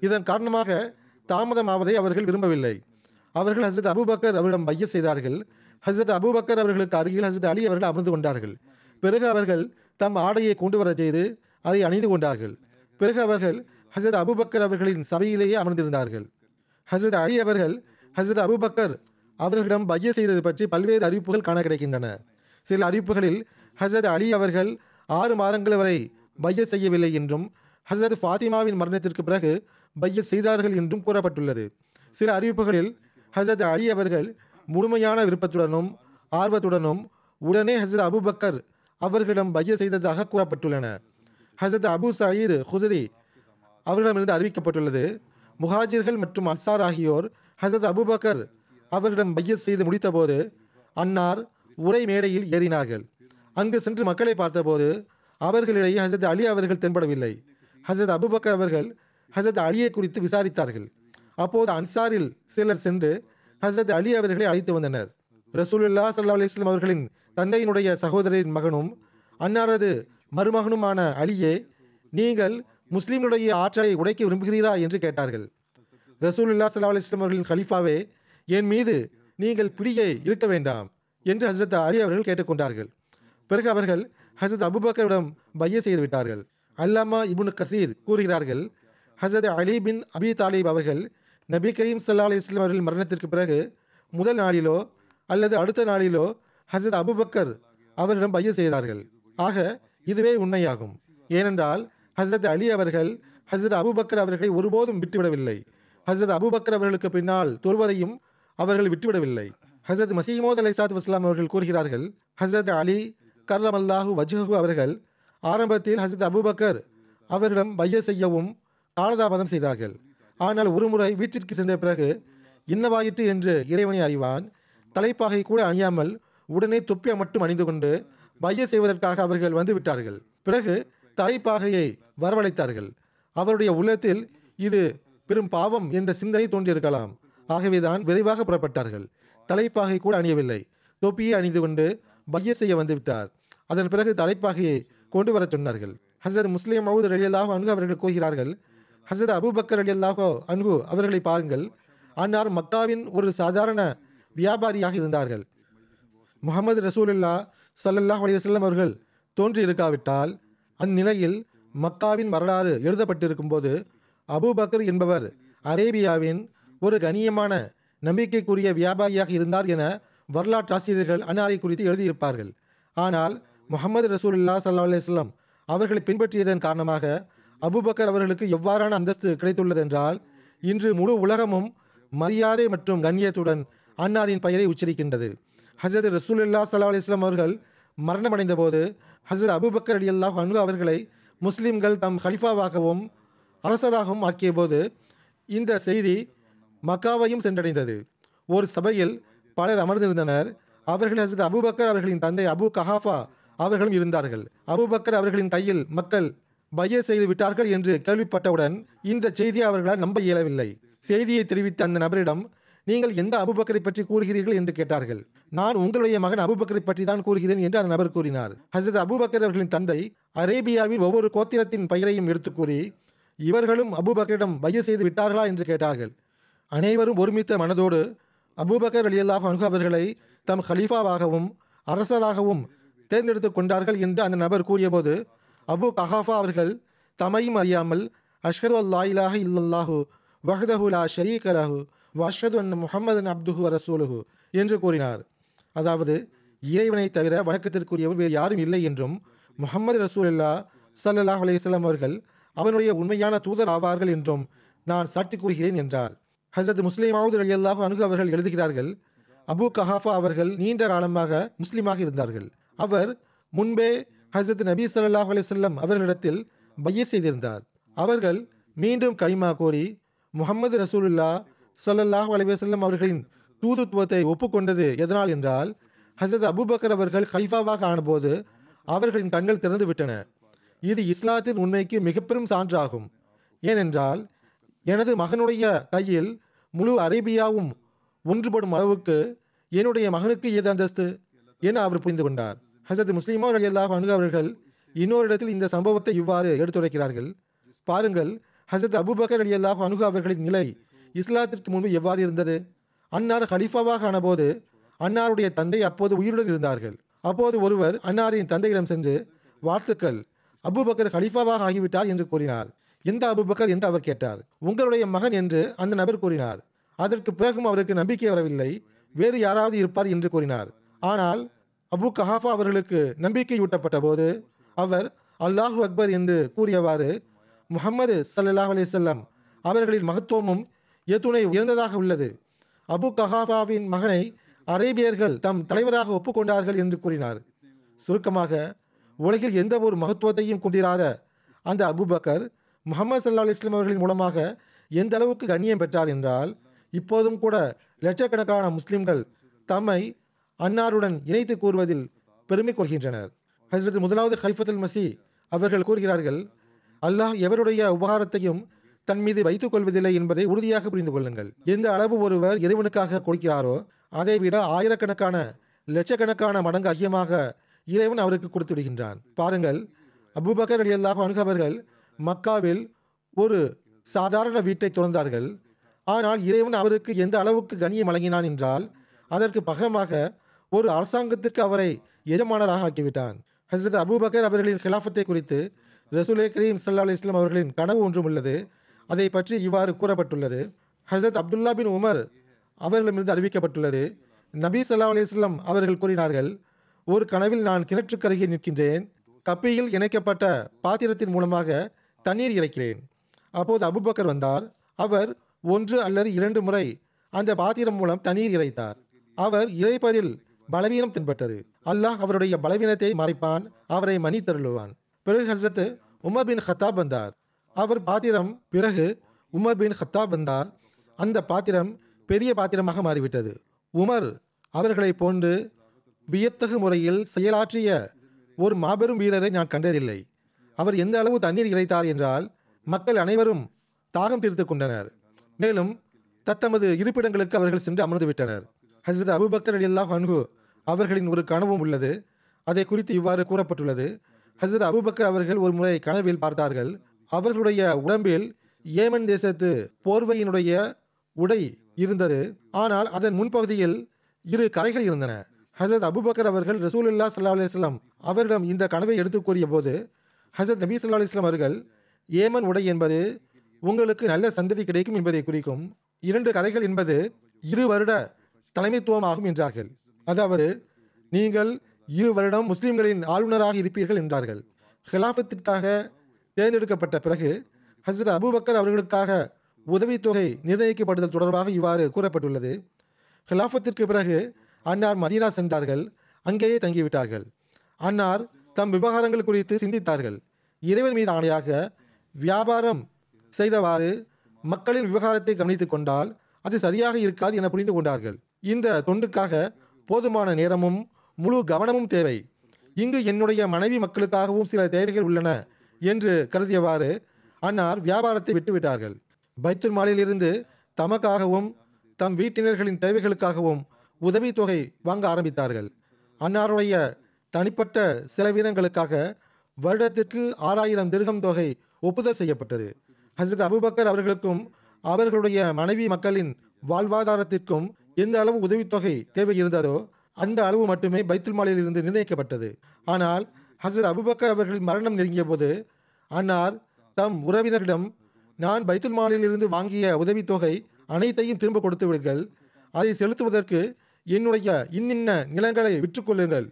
இதன் காரணமாக தாமதமாவதை அவர்கள் விரும்பவில்லை. அவர்கள் ஹசரத் அபூபக்கர் அவரிடம் பைய செய்தார்கள். ஹசரத் அபூபக்கர் அவர்களுக்கு அருகில் ஹசரத் அலி அவர்கள் அமர்ந்து கொண்டார்கள். பிறகு அவர்கள் தம் ஆடையை கொண்டு வர செய்து அதை அணிந்து கொண்டார்கள். பிறகு அவர்கள் ஹசரத் அபுபக்கர் அவர்களின் சபையிலேயே அமர்ந்திருந்தார்கள். ஹசரத் அலி அவர்கள் ஹசரத் அபூபக்கர் அவர்களிடம் பைய செய்தது பற்றி பல்வேறு அறிவிப்புகள் காண கிடைக்கின்றன. சில அறிவிப்புகளில் ஹசரத் அலி அவர்கள் ஆறு மாதங்கள் வரை பைய செய்யவில்லை என்றும் ஹசரத் ஃபாத்திமாவின் மரணத்திற்கு பிறகு பைய செய்தார்கள் என்றும் கூறப்பட்டுள்ளது. சில அறிவிப்புகளில் ஹசரத் அலி அவர்கள் முழுமையான விருப்பத்துடனும் ஆர்வத்துடனும் உடனே ஹசரத் அபுபக்கர் அவர்களிடம் பைய செய்ததாக கூறப்பட்டுள்ளன ஹசரத் அபு சயீத் ஹுசரி அவர்களிடமிருந்து அறிவிக்கப்பட்டுள்ளது முஹாஜிர்கள் மற்றும் அன்சார் ஆகியோர் ஹசரத் அபுபக்கர் அவர்களிடம் பைய செய்து முடித்தபோது அன்னார் உரை மேடையில் ஏறினார்கள். அங்கு சென்று மக்களை பார்த்தபோது அவர்களிடையே ஹசரத் அலி அவர்கள் தென்படவில்லை. ஹசரத் அபுபக்கர் அவர்கள் ஹசரத் அலியை குறித்து விசாரித்தார்கள். அப்போது அன்சாரில் சிலர் சென்று ஹசரத் அலி அவர்களை அழைத்து வந்தனர். ரசூலுல்லா சல்லா அலிஸ்லாம் அவர்களின் தந்தையினுடைய சகோதரின் மகனும் அன்னாரது மருமகனுமான அலியே நீங்கள் முஸ்லீம்களுடைய ஆற்றலை உடைக்க விரும்புகிறீரா என்று கேட்டார்கள். ரசூலுல்லா சல்லா அலிஸ்லாம் அவர்களின் கலிஃபாவே என் மீது நீங்கள் பிடியை இருக்க வேண்டாம் என்று ஹசரத் அலி அவர்கள் கேட்டுக்கொண்டார்கள். பிறகு அவர்கள் ஹசரத் அபுபக்கரிடம் பைய செய்து விட்டார்கள் அல்லாமா இபுன் கசீர் கூறுகிறார்கள் ஹசரத் அலி பின் அபி தாலிப் அவர்கள் நபி கரீம் சல்லா அலிஸ்லாம் அவர்கள் மரணத்திற்கு பிறகு முதல் நாளிலோ அல்லது அடுத்த நாளிலோ ஹசரத் அபுபக்கர் அவரிடம் பைய செய்தார்கள். ஆக இதுவே உண்மையாகும். ஏனென்றால் ஹசரத் அலி அவர்கள் ஹசரத் அபுபக்கர் அவர்களை ஒருபோதும் விட்டுவிடவில்லை. ஹசரத் அபுபக்கர் அவர்களுக்கு பின்னால் தொழுவதையும் அவர்கள் விட்டுவிடவில்லை. ஹசரத் மசீமோத் அலி சாத் வஸ்லாம் அவர்கள் கூறுகிறார்கள் ஹசரத் அலி கர்லம் அல்லாஹூ வஜ்ஹு அவர்கள் ஆரம்பத்தில் ஹசரத் அபுபக்கர் அவரிடம் பைய செய்யவும் காலதாமதம் செய்தார்கள். ஆனால் ஒருமுறை வீட்டிற்கு சென்ற பிறகு இன்னவாயிற்று என்று இறைவனை அறிவான். தலைப்பாகை கூட அணியாமல் உடனே தொப்பியை மட்டும் அணிந்து கொண்டு பைய செய்வதற்காக அவர்கள் வந்து விட்டார்கள். பிறகு தலைப்பாகையை வரவழைத்தார்கள். அவருடைய உள்ளத்தில் இது பெரும் பாவம் என்ற சிந்தனை தோன்றியிருக்கலாம். ஆகவேதான் விரைவாக புறப்பட்டார்கள். தலைப்பாகை கூட அணியவில்லை. தொப்பியை அணிந்து கொண்டு பைய செய்ய வந்துவிட்டார் அதன் பிறகு தலைப்பாகையை கொண்டு வரச் சொன்னார்கள். ஹசரத் முஸ்லீம் மவுத் அலி அல்லாஹ் அன்கு அவர்கள் கூறுகிறார்கள் ஹசரத் அபுபக்கர் அலி அல்லாஹோ அன்கு அவர்களை பாருங்கள். அன்னார் மக்காவின் ஒரு சாதாரண வியாபாரியாக இருந்தார்கள். முகமது ரசூலுல்லா சல்லல்லாஹ் அலையம் அவர்கள் தோன்றியிருக்காவிட்டால் அந்நிலையில் மக்காவின் வரலாறு எழுதப்பட்டிருக்கும் போது அபுபக்கர் என்பவர் அரேபியாவின் ஒரு கணியமான நம்பிக்கைக்குரிய வியாபாரியாக இருந்தார் என வரலாற்றாசிரியர்கள் அன்னாரை குறித்து எழுதியிருப்பார்கள். ஆனால் முகமது ரசூலுல்லா சல்லா அலிஸ்லாம் அவர்களை பின்பற்றியதன் காரணமாக அபுபக்கர் அவர்களுக்கு எவ்வாறான அந்தஸ்து கிடைத்துள்ளது என்றால் இன்று முழு உலகமும் மரியாதை மற்றும் கண்ணியத்துடன் அன்னாரின் பெயரை உச்சரிக்கின்றது. ஹசரத் ரசூலுல்லா சல்லா அலிஸ்லாம் அவர்கள் மரணமடைந்த போது ஹசரத் அபுபக்கர் அலி அல்லாஹ் அன்கு அவர்களை முஸ்லீம்கள் தம் ஹலிஃபாவாகவும் அரசராகவும் ஆக்கிய போது இந்த செய்தி மக்காவையும் சென்றடைந்தது. ஒரு சபையில் பலர் அமர்ந்திருந்தனர். அவர்கள் ஹசரத் அபுபக்கர் அவர்களின் தந்தை அபு கஹாஃபா அவர்களும் இருந்தார்கள். அபுபக்கர் அவர்களின் கையில் மக்கள் பைய செய்து விட்டார்கள் என்று கேள்விப்பட்டவுடன் இந்த செய்தியை அவர்களால் நம்ப இயலவில்லை. செய்தியை தெரிவித்த அந்த நபரிடம் நீங்கள் எந்த அபுபக்கரை பற்றி கூறுகிறீர்கள்? என்று கேட்டார்கள். நான் உங்களுடைய மகன் அபுபக்கரை பற்றி தான் கூறுகிறேன் என்று அந்த நபர் கூறினார். ஹசரத் அபுபக்கர் அவர்களின் தந்தை அரேபியாவில் ஒவ்வொரு கோத்திரத்தின் பெயரையும் எடுத்து கூறி இவர்களும் அபுபக்கரிடம் பைய செய்து விட்டார்களா? என்று கேட்டார்கள். அனைவரும் ஒருமித்த மனதோடு அபூபக்கர் அலியல்லாஹ் அன்ஹு அவர்களை தம் ஹலீஃபாவாகவும் அரசராகவும் தேர்ந்தெடுத்து கொண்டார்கள் என்று அந்த நபர் கூறியபோது அபு கஹாஃபா அவர்கள் தமையும் அறியாமல் அஷ்ஹது அல்லா இலாஹ இல்லல்லாஹு வஹ்தஹு லா ஷரீக லஹு அன் முஹம்மதன் அப்துஹு ரசூலுஹு என்று கூறினார். அதாவது இறைவனை தவிர வணக்கத்திற்குரியவர் வேறு யாரும் இல்லை என்றும் முகமது ரசூலுல்லா சல்லாஹ் அலையம் அவர்கள் அவனுடைய உண்மையான தூதர் ஆவார்கள் என்றும் நான் சாட்சி கூறுகிறேன் என்றார். ஹசரத் முஸ்லீமாவது அலி அல்லாஹு அணுகு அவர்கள் எழுதுகிறார்கள் அபு கஹாஃபா அவர்கள் நீண்ட காலமாக முஸ்லீமாக இருந்தார்கள். அவர் முன்பே ஹசரத் நபி ஸல்லல்லாஹு அலிசல்லம் அவர்களிடத்தில் பைய செய்திருந்தார். அவர்கள் மீண்டும் கலிமா கோரி முகமது ரசூலுல்லா சல்லல்லாஹ் அலிவசல்லம் அவர்களின் தூதுத்துவத்தை ஒப்புக்கொண்டது எதனால் என்றால் ஹசரத் அபுபக்கர் அவர்கள் கலிஃபாவாக ஆனபோது அவர்களின் கண்கள் திறந்து விட்டன. இது இஸ்லாத்தின் உண்மைக்கு மிகப்பெரும் சான்றாகும். ஏனென்றால் எனது மகனுடைய கையில் முழு அரேபியாவும் ஒன்றுபடும் அளவுக்கு என்னுடைய மகனுக்கு ஏது அந்தஸ்து? என அவர் புரிந்து கொண்டார். ஹசரத் முஸ்லிமோ அலி அல்லாஹ் அணுகு அவர்கள் இன்னொரு இடத்தில் இந்த சம்பவத்தை இவ்வாறு எடுத்துரைக்கிறார்கள். பாருங்கள் ஹசரத் அபுபக்கர் அலி அல்லாஹ் அணுகு அவர்களின் நிலை இஸ்லாத்திற்கு முன்பு எவ்வாறு இருந்தது? அன்னார் ஹலீஃபாவாக ஆனபோது அன்னாருடைய தந்தை அப்போது உயிருடன் இருந்தார்கள். அப்போது ஒருவர் அன்னாரின் தந்தையிடம் சென்று வாழ்த்துக்கள் அபுபக்கர் ஹலீஃபாவாக ஆகிவிட்டார் என்று கூறினார். எந்த அபுபக்கர்? என்று அவர் கேட்டார். உங்களுடைய மகன் என்று அந்த நபர் கூறினார். அதற்கு பிறகும் அவருக்கு நம்பிக்கை வரவில்லை. வேறு யாராவது இருப்பார் என்று கூறினார். ஆனால் அபு கஹாஃபா அவர்களுக்கு நம்பிக்கை ஊட்டப்பட்ட போது அவர் அல்லாஹு அக்பர் என்று கூறியவாறு முகமது சல்லாஹ் அலிசல்லாம் அவர்களின் மகத்துவமும் எத்துணை உயர்ந்ததாக உள்ளது. அபு கஹாஃபாவின் மகனை அரேபியர்கள் தம் தலைவராக ஒப்புக்கொண்டார்கள் என்று கூறினார். சுருக்கமாக உலகில் எந்த ஒரு மகத்துவத்தையும் கொண்டிராத அந்த அபுபக்கர் முகமது சல்லா அலிஸ்லாம் அவர்களின் மூலமாக எந்த அளவுக்கு கண்ணியம் பெற்றார் என்றால் இப்போதும் கூட லட்சக்கணக்கான முஸ்லிம்கள் தம்மை அன்னாருடன் இணைத்து கூறுவதில் பெருமை கொள்கின்றனர். ஹசரத் முதலாவது ஹல்ஃபத்துல் மசி அவர்கள் கூறுகிறார்கள் அல்லாஹ் எவருடைய உபகாரத்தையும் தன் மீது வைத்துக் கொள்வதில்லை என்பதை உறுதியாக புரிந்து கொள்ளுங்கள். எந்த அளவு ஒருவர் இறைவனுக்காக கொடுக்கிறாரோ அதை விட ஆயிரக்கணக்கான லட்சக்கணக்கான மடங்கு அதிகமாக இறைவன் அவருக்கு கொடுத்து விடுகின்றான் பாருங்கள் அபுபக்கர் அலி அல்லாஹ் அணுகவர்கள் மக்காவில் ஒரு சாதாரண வீட்டை துறந்தார்கள். ஆனால் இறைவன் அவருக்கு எந்த அளவுக்கு கண்ணியம் வழங்கினான் என்றால் அதற்கு பகரமாக ஒரு அரசாங்கத்திற்கு அவரை எஜமானராக ஆக்கிவிட்டான். ஹசரத் அபுபக்கர் அவர்களின் கிலாஃபத்தை குறித்து ரசூலே கரீம் சல்லா அலி இஸ்லாம் அவர்களின் கனவு ஒன்றும் உள்ளது. அதை பற்றி இவ்வாறு கூறப்பட்டுள்ளது. ஹசரத் அப்துல்லா பின் உமர் அவர்களிடமிருந்து அறிவிக்கப்பட்டுள்ளது. நபி சல்லா அலிஸ்லாம் அவர்கள் கூறினார்கள் ஒரு கனவில் நான் கிணற்றுக்கருகே நிற்கின்றேன். கப்பியில் இணைக்கப்பட்ட பாத்திரத்தின் மூலமாக தண்ணீர் இறைக்கிறேன். அப்போது அபுபக்கர் வந்தார். அவர் ஒன்று அல்லது இரண்டு முறை அந்த பாத்திரம் மூலம் தண்ணீர் இறைத்தார். அவர் இறைப்பதில் பலவீனம் தென்பட்டது. அல்லாஹ் அவருடைய பலவீனத்தை மறைப்பான் அவரை மன்னித்தருளுவான். பிறகு ஹசரத் உமர் பின் ஹத்தாப் வந்தார். அவர் பாத்திரம் பிறகு உமர் பின் ஹத்தாப் வந்தார். அந்த பாத்திரம் பெரிய பாத்திரமாக மாறிவிட்டது. உமர் அவர்களைப் போன்று வியத்தகு முறையில் செயலாற்றிய ஒரு மாபெரும் வீரரை நான் கண்டதில்லை. அவர் எந்த அளவு தண்ணீர் இறைத்தார் என்றால் மக்கள் அனைவரும் தாகம் தீர்த்து கொண்டனர். மேலும் தத்தமது இருப்பிடங்களுக்கு அவர்கள் சென்று அமர்ந்து விட்டனர். ஹசரத் அபுபக்கர் அலி அல்லாஹ் அன்ஹு அவர்களின் ஒரு கனவும் உள்ளது. அதை குறித்து இவ்வாறு கூறப்பட்டுள்ளது. ஹசரத் அபுபக்கர் அவர்கள் ஒரு முறை கனவில் பார்த்தார்கள். அவர்களுடைய உடம்பில் ஏமன் தேசத்து போர்வையினுடைய உடை இருந்தது. ஆனால் அதன் முன்பகுதியில் இரு கரைகள் இருந்தன. ஹசரத் அபுபக்கர் அவர்கள் ரசூலுல்லா சல்லா அலிஸ்லாம் அவரிடம் இந்த கனவை எடுத்து கூறிய போது ஹசரத் நபி சல்லா அலிஸ்லாம் அவர்கள் ஏமன் உடை என்பது உங்களுக்கு நல்ல சந்ததி கிடைக்கும் என்பதை குறிக்கும். இரண்டு கரைகள் என்பது இரு வருட தலைமைத்துவம் ஆகும் என்றார்கள். அதாவது நீங்கள் இரு வருடம் முஸ்லிம்களின் ஆளுநராக இருப்பீர்கள் என்றார்கள். ஹிலாஃபத்திற்காக தேர்ந்தெடுக்கப்பட்ட பிறகு ஹசரத் அபுபக்கர் அவர்களுக்காக உதவித்தொகை நிர்ணயிக்கப்படுதல் தொடர்பாக இவ்வாறு கூறப்பட்டுள்ளது. ஹிலாஃபத்திற்கு பிறகு அன்னார் மதீனா சென்றார்கள். அங்கேயே தங்கிவிட்டார்கள். அன்னார் தம் விவகாரங்கள் குறித்து சிந்தித்தார்கள். இறைவன் மீது ஆணையாக வியாபாரம் செய்தவாறு மக்களின் விவகாரத்தை கவனித்துக் கொண்டால் அது சரியாக இருக்காது என புரிந்து கொண்டார்கள். இந்த தொண்டுக்காக போதுமான நேரமும் முழு கவனமும் தேவை. இங்கு என்னுடைய மனைவி மக்களுக்காகவும் சில தேவைகள் உள்ளன என்று கருதியவாறு அன்னார் வியாபாரத்தை விட்டுவிட்டார்கள். பைத்துல் மாலிலிருந்து தமக்காகவும் தம் வீட்டினர்களின் தேவைகளுக்காகவும் உதவித்தொகை வாங்க ஆரம்பித்தார்கள். அன்னாருடைய தனிப்பட்ட செலவினங்களுக்காக வருடத்திற்கு ஆறாயிரம் திருகம் தொகை ஒப்புதல் செய்யப்பட்டது. ஹசரத் அபுபக்கர் அவர்களுக்கும் அவர்களுடைய மனைவி மக்களின் வாழ்வாதாரத்திற்கும் எந்த அளவு உதவித்தொகை தேவை இருந்ததோ அந்த அளவு மட்டுமே பைத்துல் மாலில் இருந்து நிர்ணயிக்கப்பட்டது. ஆனால் ஹசரத் அபுபக்கர் அவர்களின் மரணம் நெருங்கிய போது அன்னார் தம் உறவினரிடம் நான் பைத்துல் மாலில் இருந்து வாங்கிய உதவித்தொகை அனைத்தையும் திரும்ப கொடுத்து விடுங்கள். அதை செலுத்துவதற்கு என்னுடைய இன்னின்ன நிலங்களை விற்றுக்கொள்ளுங்கள்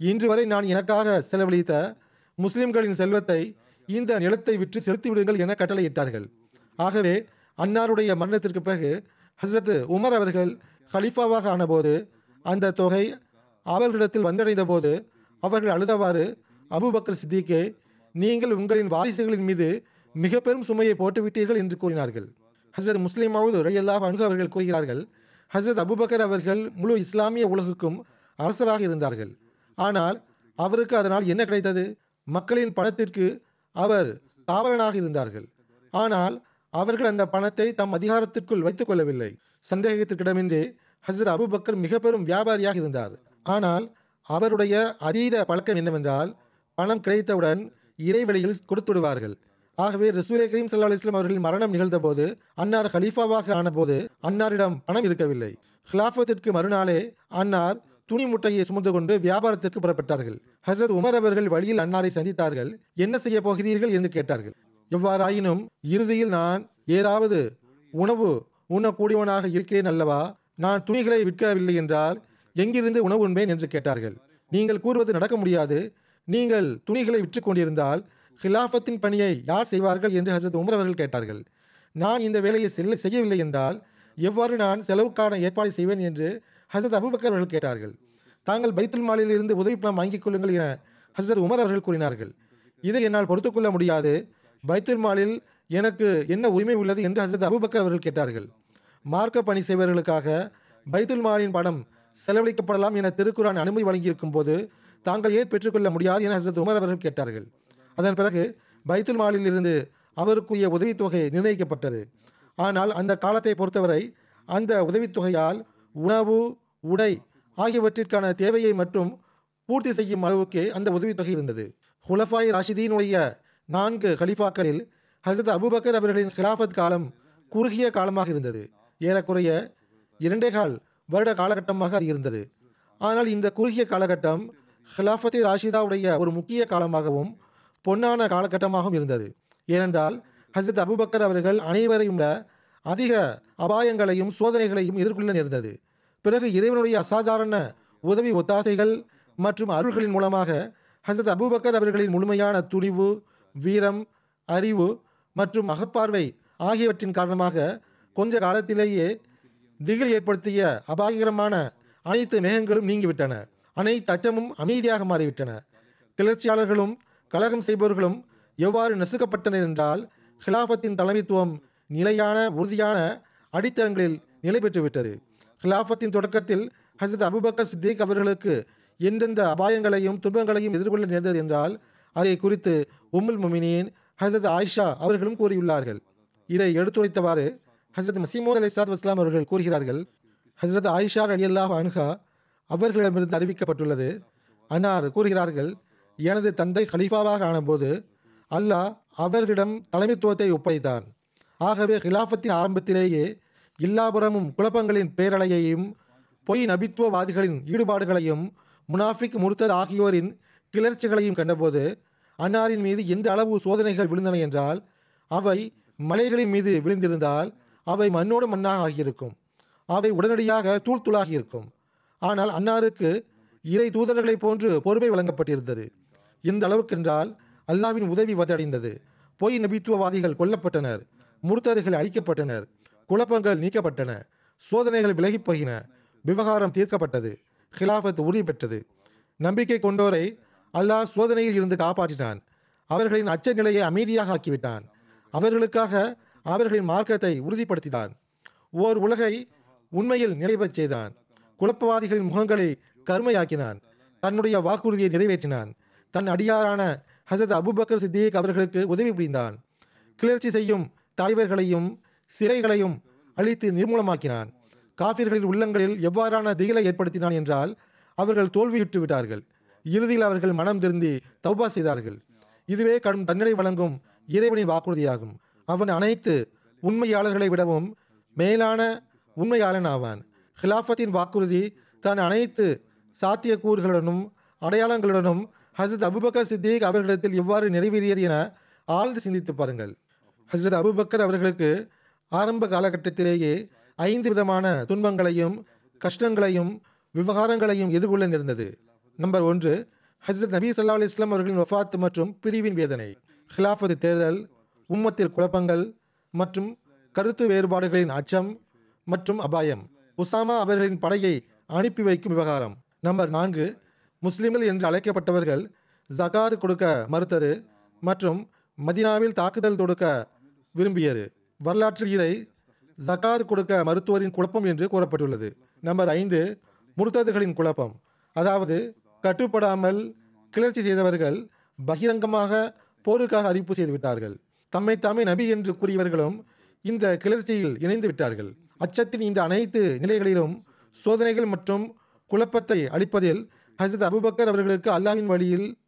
இன்று வரை நான் எனக்காக செலவழித்த முஸ்லிம்களின் செல்வத்தை இந்த நிலத்தை விற்று செலுத்தி விடுங்கள் என கட்டளையிட்டார்கள். ஆகவே அன்னாருடைய மரணத்திற்கு பிறகு ஹசரத் உமர் அவர்கள் ஹலிஃபாவாக ஆனபோது அந்த தொகை அவர்களிடத்தில் வந்தடைந்த போது அவர்கள் அழுதவாறு அபுபக்கர் சித்திக்கே நீங்கள் உங்களின் வாரிசுகளின் மீது மிக பெரும் சுமையை போட்டுவிட்டீர்கள் என்று கூறினார்கள். ஹசரத் முஸ்லீமாவது மவுது ரலியல்லாஹு அவர்கள் கூறுகிறார்கள் ஹசரத் அபுபக்கர் அவர்கள் முழு இஸ்லாமிய உலகுக்கும் அரசராக இருந்தார்கள். ஆனால் அவருக்கு அதனால் என்ன கிடைத்தது? மக்களின் பணத்திற்கு அவர் காவலனாக இருந்தார்கள். ஆனால் அவர்கள் அந்த பணத்தை தம் அதிகாரத்திற்குள் வைத்துக் கொள்ளவில்லை. சந்தேகத்திற்கிடமின்றி ஹசரத் அபுபக்கர் மிக பெரும் வியாபாரியாக இருந்தார். ஆனால் அவருடைய அதீத பழக்கம் என்னவென்றால் பணம் கிடைத்தவுடன் இறைவழியில் கொடுத்துடுவார்கள். ஆகவே ரசூரே கரீம் சல்லா இஸ்லாம் அவர்களின் மரணம் நிகழ்ந்தபோது அன்னார் ஹலீஃபாவாக ஆனபோது அன்னாரிடம் பணம் இருக்கவில்லை. ஹிலாஃபத்திற்கு மறுநாளே அன்னார் துணி முட்டையை சுமந்து கொண்டு வியாபாரத்திற்கு புறப்பட்டார்கள். ஹசரத் உமர் அவர்கள் வழியில் அன்னாரை சந்தித்தார்கள். என்ன செய்ய போகிறீர்கள்? என்று கேட்டார்கள். எவ்வாறாயினும் இறுதியில் நான் ஏதாவது உணவு உண்ணக்கூடியவனாக இருக்கிறேன் அல்லவா? நான் துணிகளை விற்கவில்லை என்றால் எங்கிருந்து உணவு உண்பேன் என்று கேட்டார்கள். நீங்கள் கூறுவது நடக்க முடியாது. நீங்கள் துணிகளை விற்று கொண்டிருந்தால் ஹிலாஃபத்தின் பணியை யார் செய்வார்கள் என்று ஹசரத் உமர் அவர்கள் கேட்டார்கள். நான் இந்த வேலையை செல்ல செய்யவில்லை என்றால் எவ்வாறு நான் செலவுக்கான ஏற்பாடு செய்வேன் என்று ஹசரத் அபுபக்கர் அவர்கள் கேட்டார்கள். தாங்கள் பைத்துல் மாலில் இருந்து உதவி பணம் வாங்கிக் கொள்ளுங்கள் என ஹசரத் உமர் அவர்கள் கூறினார்கள். இதை என்னால் பொறுத்துக்கொள்ள முடியாது. பைத்துல் மாலில் எனக்கு என்ன உரிமை உள்ளது என்று ஹசரத் அபுபக்கர் அவர்கள் கேட்டார்கள். மார்க்க பணி செய்வர்களுக்காக பைத்துல் மாலின் பணம் செலவழிக்கப்படலாம் என திருக்குரான் அனுமதி வழங்கியிருக்கும் போது தாங்கள் ஏன் பெற்றுக்கொள்ள முடியாது என ஹசரத் உமர் அவர்கள் கேட்டார்கள். அதன் பிறகு பைத்துல் மாலில் இருந்து அவருக்குரிய உதவித்தொகை நிர்ணயிக்கப்பட்டது. ஆனால் அந்த காலத்தை பொறுத்தவரை அந்த உதவித்தொகையால் உணவு உடை ஆகியவற்றிற்கான தேவையை மட்டும் பூர்த்தி செய்யும் அளவுக்கு அந்த உதவித்தொகை இருந்தது. ஹுலஃபாய் ராஷிதீனுடைய நான்கு ஹலிஃபாக்களில் ஹசரத் அபுபக்கர் அவர்களின் கிலாஃபத் காலம் குறுகிய காலமாக இருந்தது. ஏறக்குறைய இரண்டே கால் வருட காலகட்டமாக அது இருந்தது. ஆனால் இந்த குறுகிய காலகட்டம் ஹிலாஃபத்தி ராஷிதாவுடைய ஒரு முக்கிய காலமாகவும் பொன்னான காலகட்டமாகவும் இருந்தது. ஏனென்றால் ஹசரத் அபுபக்கர் அவர்கள் அனைவரையும் விட அதிக அபாயங்களையும் சோதனைகளையும் எதிர்கொள்ள நேர்ந்தது. பிறகு இறைவனுடைய அசாதாரண உதவி ஒத்தாசைகள் மற்றும் அருள்களின் மூலமாக ஹசரத் அபூபக்கர் அவர்களின் முழுமையான துணிவு வீரம் அறிவு மற்றும் அகப்பார்வை ஆகியவற்றின் காரணமாக கொஞ்ச காலத்திலேயே திகில் ஏற்படுத்திய அபாயகரமான அனைத்து மேகங்களும் நீங்கிவிட்டன. அனைத்து அச்சமும் அமைதியாக மாறிவிட்டன. கிளர்ச்சியாளர்களும் கலகம் செய்பவர்களும் எவ்வாறு நசுக்கப்பட்டனர் என்றால் ஹிலாஃபத்தின் தலைமைத்துவம் நிலையான உறுதியான அடித்தளங்களில் நிலை பெற்றுவிட்டது. ஹிலாஃபத்தின் தொடக்கத்தில் ஹசரத் அபுபக்கர் சித்திக் அவர்களுக்கு எந்தெந்த அபாயங்களையும் துன்பங்களையும் எதிர்கொள்ள நேர்ந்தது என்றால் அதை குறித்து உம்முல் முமினியின் ஹசரத் ஆயிஷா அவர்களும் கூறியுள்ளார்கள். இதை எடுத்துரைத்தவாறு ஹசரத் மசீமோத் அலி சாத் வஸ்லாம் அவர்கள் கூறுகிறார்கள் ஹசரத் ஆயிஷா அலி அல்லாஹ் அன்ஹா அவர்களிடமிருந்து அறிவிக்கப்பட்டுள்ளது. அன்னார் கூறுகிறார்கள் எனது தந்தை கலீஃபாவாக ஆனபோது அல்லாஹ் அவர்களிடம் தலைமைத்துவத்தை ஒப்படைத்தான் ஆகவே ஹிலாஃபத்தின் ஆரம்பத்திலேயே எல்லாபுறமும் குழப்பங்களின் பேரலையையும் பொய் நபித்துவவாதிகளின் ஈடுபாடுகளையும் முனாஃபிக் முர்த்தத் ஆகியோரின் கிளர்ச்சிகளையும் கண்டபோது அன்னாரின் மீது எந்த அளவு சோதனைகள் விழுந்தன என்றால் அவை மலைகளின் மீது விழுந்திருந்தால் அவை மண்ணோடு மண்ணாக ஆகியிருக்கும். அவை உடனடியாக தூள் தூளாகி இருக்கும். ஆனால் அன்னாருக்கு இறை தூதர்களைப் போன்று பொறுமை வழங்கப்பட்டிருந்தது. இந்த அளவுக்கென்றால் அல்லாவின் உதவி வதடைந்தது பொய் நபித்துவவாதிகள் கொல்லப்பட்டனர் முருத்தர்கள் அழிக்கப்பட்டனர் குழப்பங்கள் நீக்கப்பட்டன சோதனைகள் விலகிப் போயின விவகாரம் தீர்க்கப்பட்டது ஹிலாஃபத் உறுதி பெற்றது. நம்பிக்கை கொண்டோரை அல்லாஹ் சோதனையில் இருந்து காப்பாற்றினான். அவர்களின் அச்ச நிலையை அமைதியாக ஆக்கிவிட்டான். அவர்களுக்காக அவர்களின் மார்க்கத்தை உறுதிப்படுத்தினான். ஓர் உலகை உண்மையில் நிறைவேறச் செய்தான். குழப்பவாதிகளின் முகங்களை கருமையாக்கினான். தன்னுடைய வாக்குறுதியை நிறைவேற்றினான். தன் அடியாரான ஹசரத் அபுபக்கர் சித்திக் அவர்களுக்கு உதவி புரிந்தான். கிளர்ச்சி செய்யும் தலைவர்களையும் சிறைகளையும் அழித்து நிர்மூலமாக்கினான். காஃபிர்களின் உள்ளங்களில் எவ்வாறான திகிலை ஏற்படுத்தினான் என்றால் அவர்கள் தோல்வியுற்று விட்டார்கள். இறுதியில் அவர்கள் மனம் திருந்தி தௌபா செய்தார்கள். இதுவே கடும் தன்னடை வழங்கும் இறைவனின் வாக்குறுதியாகும். அவன் அனைத்து உண்மையாளர்களை விடவும் மேலான உண்மையாளன் ஆவான் ஹிலாஃபத்தின் வாக்குறுதி தான் அனைத்து சாத்தியக்கூறுகளுடனும் அடையாளங்களுடனும் ஹசரத் அபுபக்கர் சித்திக் அவர்களிடத்தில் எவ்வாறு நிறைவேறியது என ஆழ்ந்து சிந்தித்து பாருங்கள். ஹசரத் அபுபக்கர் அவர்களுக்கு ஆரம்ப காலகட்டத்திலேயே ஐந்து விதமான துன்பங்களையும் கஷ்டங்களையும் விவகாரங்களையும் எதிர்கொள்ள நேர்ந்தது. நம்பர் ஒன்று ஹசரத் நபி சல்லா அலி இஸ்லாம் அவர்களின் வஃபாத் மற்றும் பிரிவின் வேதனை. ஹிலாஃபத் தேர்தல் உம்மத்தில் குழப்பங்கள் மற்றும் கருத்து வேறுபாடுகளின் அச்சம் மற்றும் அபாயம். உசாமா அவர்களின் படையை அனுப்பி வைக்கும் விவகாரம். நம்பர் நான்கு முஸ்லிம்கள் என்று அழைக்கப்பட்டவர்கள் ஜகாது கொடுக்க மறுத்தது மற்றும் மதினாவில் தாக்குதல் தொடுக்க விரும்பியது. வரலாற்றில் இதை ஜகாது கொடுக்க மருத்துவரின் குழப்பம் என்று கூறப்பட்டுள்ளது. நம்பர் ஐந்து முருத்ததுகளின் குழப்பம். அதாவது கட்டுப்படாமல் கிளர்ச்சி செய்தவர்கள் பகிரங்கமாக போருக்காக அறிவிப்பு செய்துவிட்டார்கள். தம்மை தாமே நபி என்று கூறியவர்களும் இந்த கிளர்ச்சியில் இணைந்து விட்டார்கள் அச்சத்தின் இந்த அனைத்து நிலைகளிலும் சோதனைகள் மற்றும் குழப்பத்தை அளிப்பதில் ஹசரத் அபுபக்கர் அவர்களுக்கு அல்லாவின் வழியில்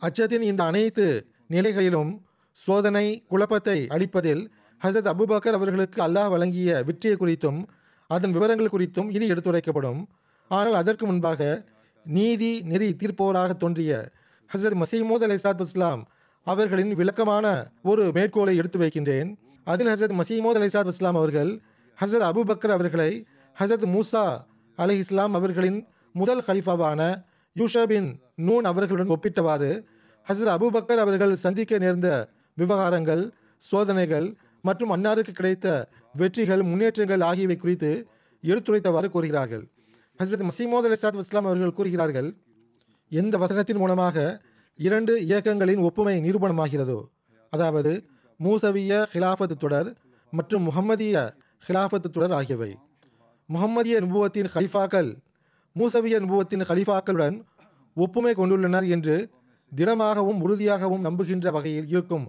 அச்சத்தின் இந்த அனைத்து நிலைகளிலும் சோதனை குழப்பத்தை அளிப்பதில் ஹசரத் அபுபக்கர் அவர்களுக்கு அல்லாஹ் வழங்கிய வெற்றியை குறித்தும் அதன் விவரங்கள் குறித்தும் இனி எடுத்துரைக்கப்படும். ஆனால் அதற்கு முன்பாக நீதி நெறி தீர்ப்பவராக தோன்றிய ஹசரத் மசீமூத் அலி இஸ்லாத் இஸ்லாம் அவர்களின் விளக்கமான ஒரு மேற்கோளை எடுத்து வைக்கின்றேன். அதில் ஹசரத் மசீமோத் அலி சாத் இஸ்லாம் அவர்கள் ஹசரத் அபுபக்கர் அவர்களை ஹசரத் மூசா அலை இஸ்லாம் அவர்களின் முதல் ஹலிஃபாவான யூஷபின் நூன் அவர்களுடன் ஒப்பிட்டவாறு ஹசரத் அபுபக்கர் அவர்கள் சந்திக்க நேர்ந்த விவகாரங்கள் சோதனைகள் மற்றும் அன்னாருக்கு கிடைத்த வெற்றிகள் முன்னேற்றங்கள் ஆகியவை குறித்து எடுத்துரைத்தவாறு கூறுகிறார்கள். ஹசரத் மசீமோத் அலி சாத் இஸ்லாம் அவர்கள் கூறுகிறார்கள் எந்த வசனத்தின் மூலமாக இரண்டு இயக்கங்களின் ஒப்புமை நிரூபணமாகிறதோ. அதாவது மூசவிய ஹிலாஃபத்து தொடர் மற்றும் முகம்மதிய ஹிலாஃபத்து தொடர் ஆகியவை. முகம்மதிய நுபுவத்தின் ஹலிஃபாக்கள் மூசவிய நுபுவத்தின் ஹலிஃபாக்களுடன் ஒப்புமை கொண்டுள்ளனர் என்று திடமாகவும் உறுதியாகவும் நம்புகின்ற வகையில் இருக்கும்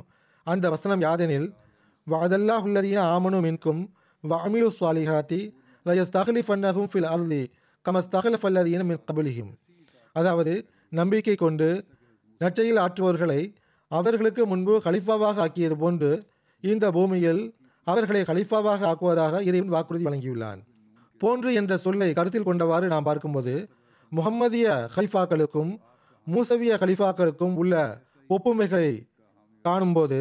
அந்த வசனம் யாதெனில் வஅதல்லாஹுல்லதீன ஆமனு மின்கும் வஅமிலு தஹலி லயஸ்தஹலிஃபன்னஹும் ஃபில் அர்லி ஃபல்லதியின் மின் கபலிஹிம். அதாவது நம்பிக்கை கொண்டு நற்செயல் ஆற்றுவோர்களை அவர்களுக்கு முன்பு கலிஃபாவாக ஆக்கியது போன்று இந்த பூமியில் அவர்களை கலிஃபாவாக ஆக்குவதாக இறைவன் வாக்குறுதி வழங்கியுள்ளான். போன்று என்ற சொல்லை கருத்தில் கொண்டவாறு நாம் பார்க்கும்போது முகம்மதிய கலிஃபாக்களுக்கும் மூசவிய கலிஃபாக்களுக்கும் உள்ள ஒப்புமைகளை காணும்போது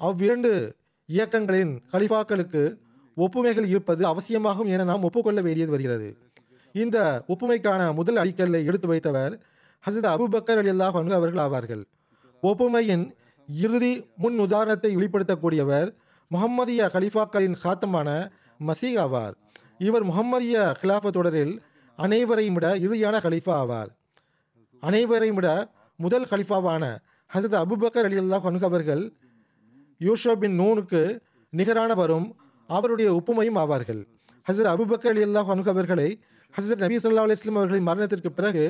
அவ்விரண்டு இயக்கங்களின் கலிஃபாக்களுக்கு ஒப்புமைகள் இருப்பது அவசியமாகும் என நாம் ஒப்புக்கொள்ள வேண்டியது வருகிறது. இந்த ஒப்புமைக்கான முதல் அடிக்கல்லை எடுத்து வைத்தவர் ஹசரத் அபுபக்கர் அலி அல்லாஹ் அவர்கள் ஆவார்கள். ஒப்புமையின் இறுதி முன் உதாரணத்தை வெளிப்படுத்தக்கூடியவர் முகம்மதிய கலிஃபாக்களின் காத்தமான மசீக் ஆவார். இவர் முகம்மதிய கிலாஃபத் தொடரில் அனைவரையும் விட இறுதியான கலிஃபா ஆவார். அனைவரையும் விட முதல் கலிஃபாவான ஹசரத் அபுபக்கர் அலி அல்லாஹ் அவர்கள் யூஷோ பின் நூனுக்கு நிகரானவரும் அவருடைய ஒப்புமையும் ஆவார்கள். ஹசரத் அபுபக்கர் அலி அல்லாஹ் அவர்களை ஹசரத் நபி சல்லா அலிஸ்லாம் அவர்களின் மரணத்திற்கு பிறகு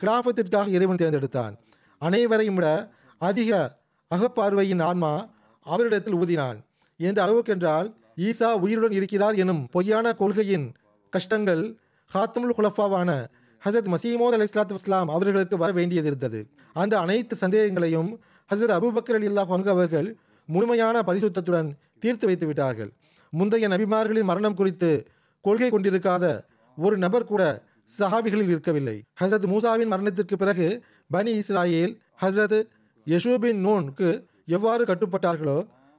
ஹிலாஃபத்திற்காக இறைவன் தேர்ந்தெடுத்தான். அனைவரையும் விட அதிக அகப்பார்வையின் ஆன்மா அவரிடத்தில் ஊதினான். எந்த அளவுக்கென்றால் ஈசா உயிருடன் இருக்கிறார் எனும் பொய்யான கொள்கையின் கஷ்டங்கள் ஹாத்தமுல் குலஃபாவான ஹசரத் மசீமோத் அலி இஸ்லாத்து இஸ்லாம் அவர்களுக்கு வர வேண்டியது இருந்தது. அந்த அனைத்து சந்தேகங்களையும் ஹசரத் அபுபக்கர் அலி அல்லாஹ் அவர்கள் முழுமையான பரிசுத்தத்துடன் தீர்த்து வைத்து விட்டார்கள். முந்தைய நபிமார்களின் மரணம் குறித்து கொள்கை கொண்டிருக்காத ஒரு நபர் கூட சஹாபிகளில் இருக்கவில்லை. ஹசரத் மூசாவின் மரணத்திற்கு பிறகு பனி இஸ்ராயேல் ஹசரத் யஷூபின் நூனுக்கு எவ்வாறு கட்டுப்பட்டார்களோ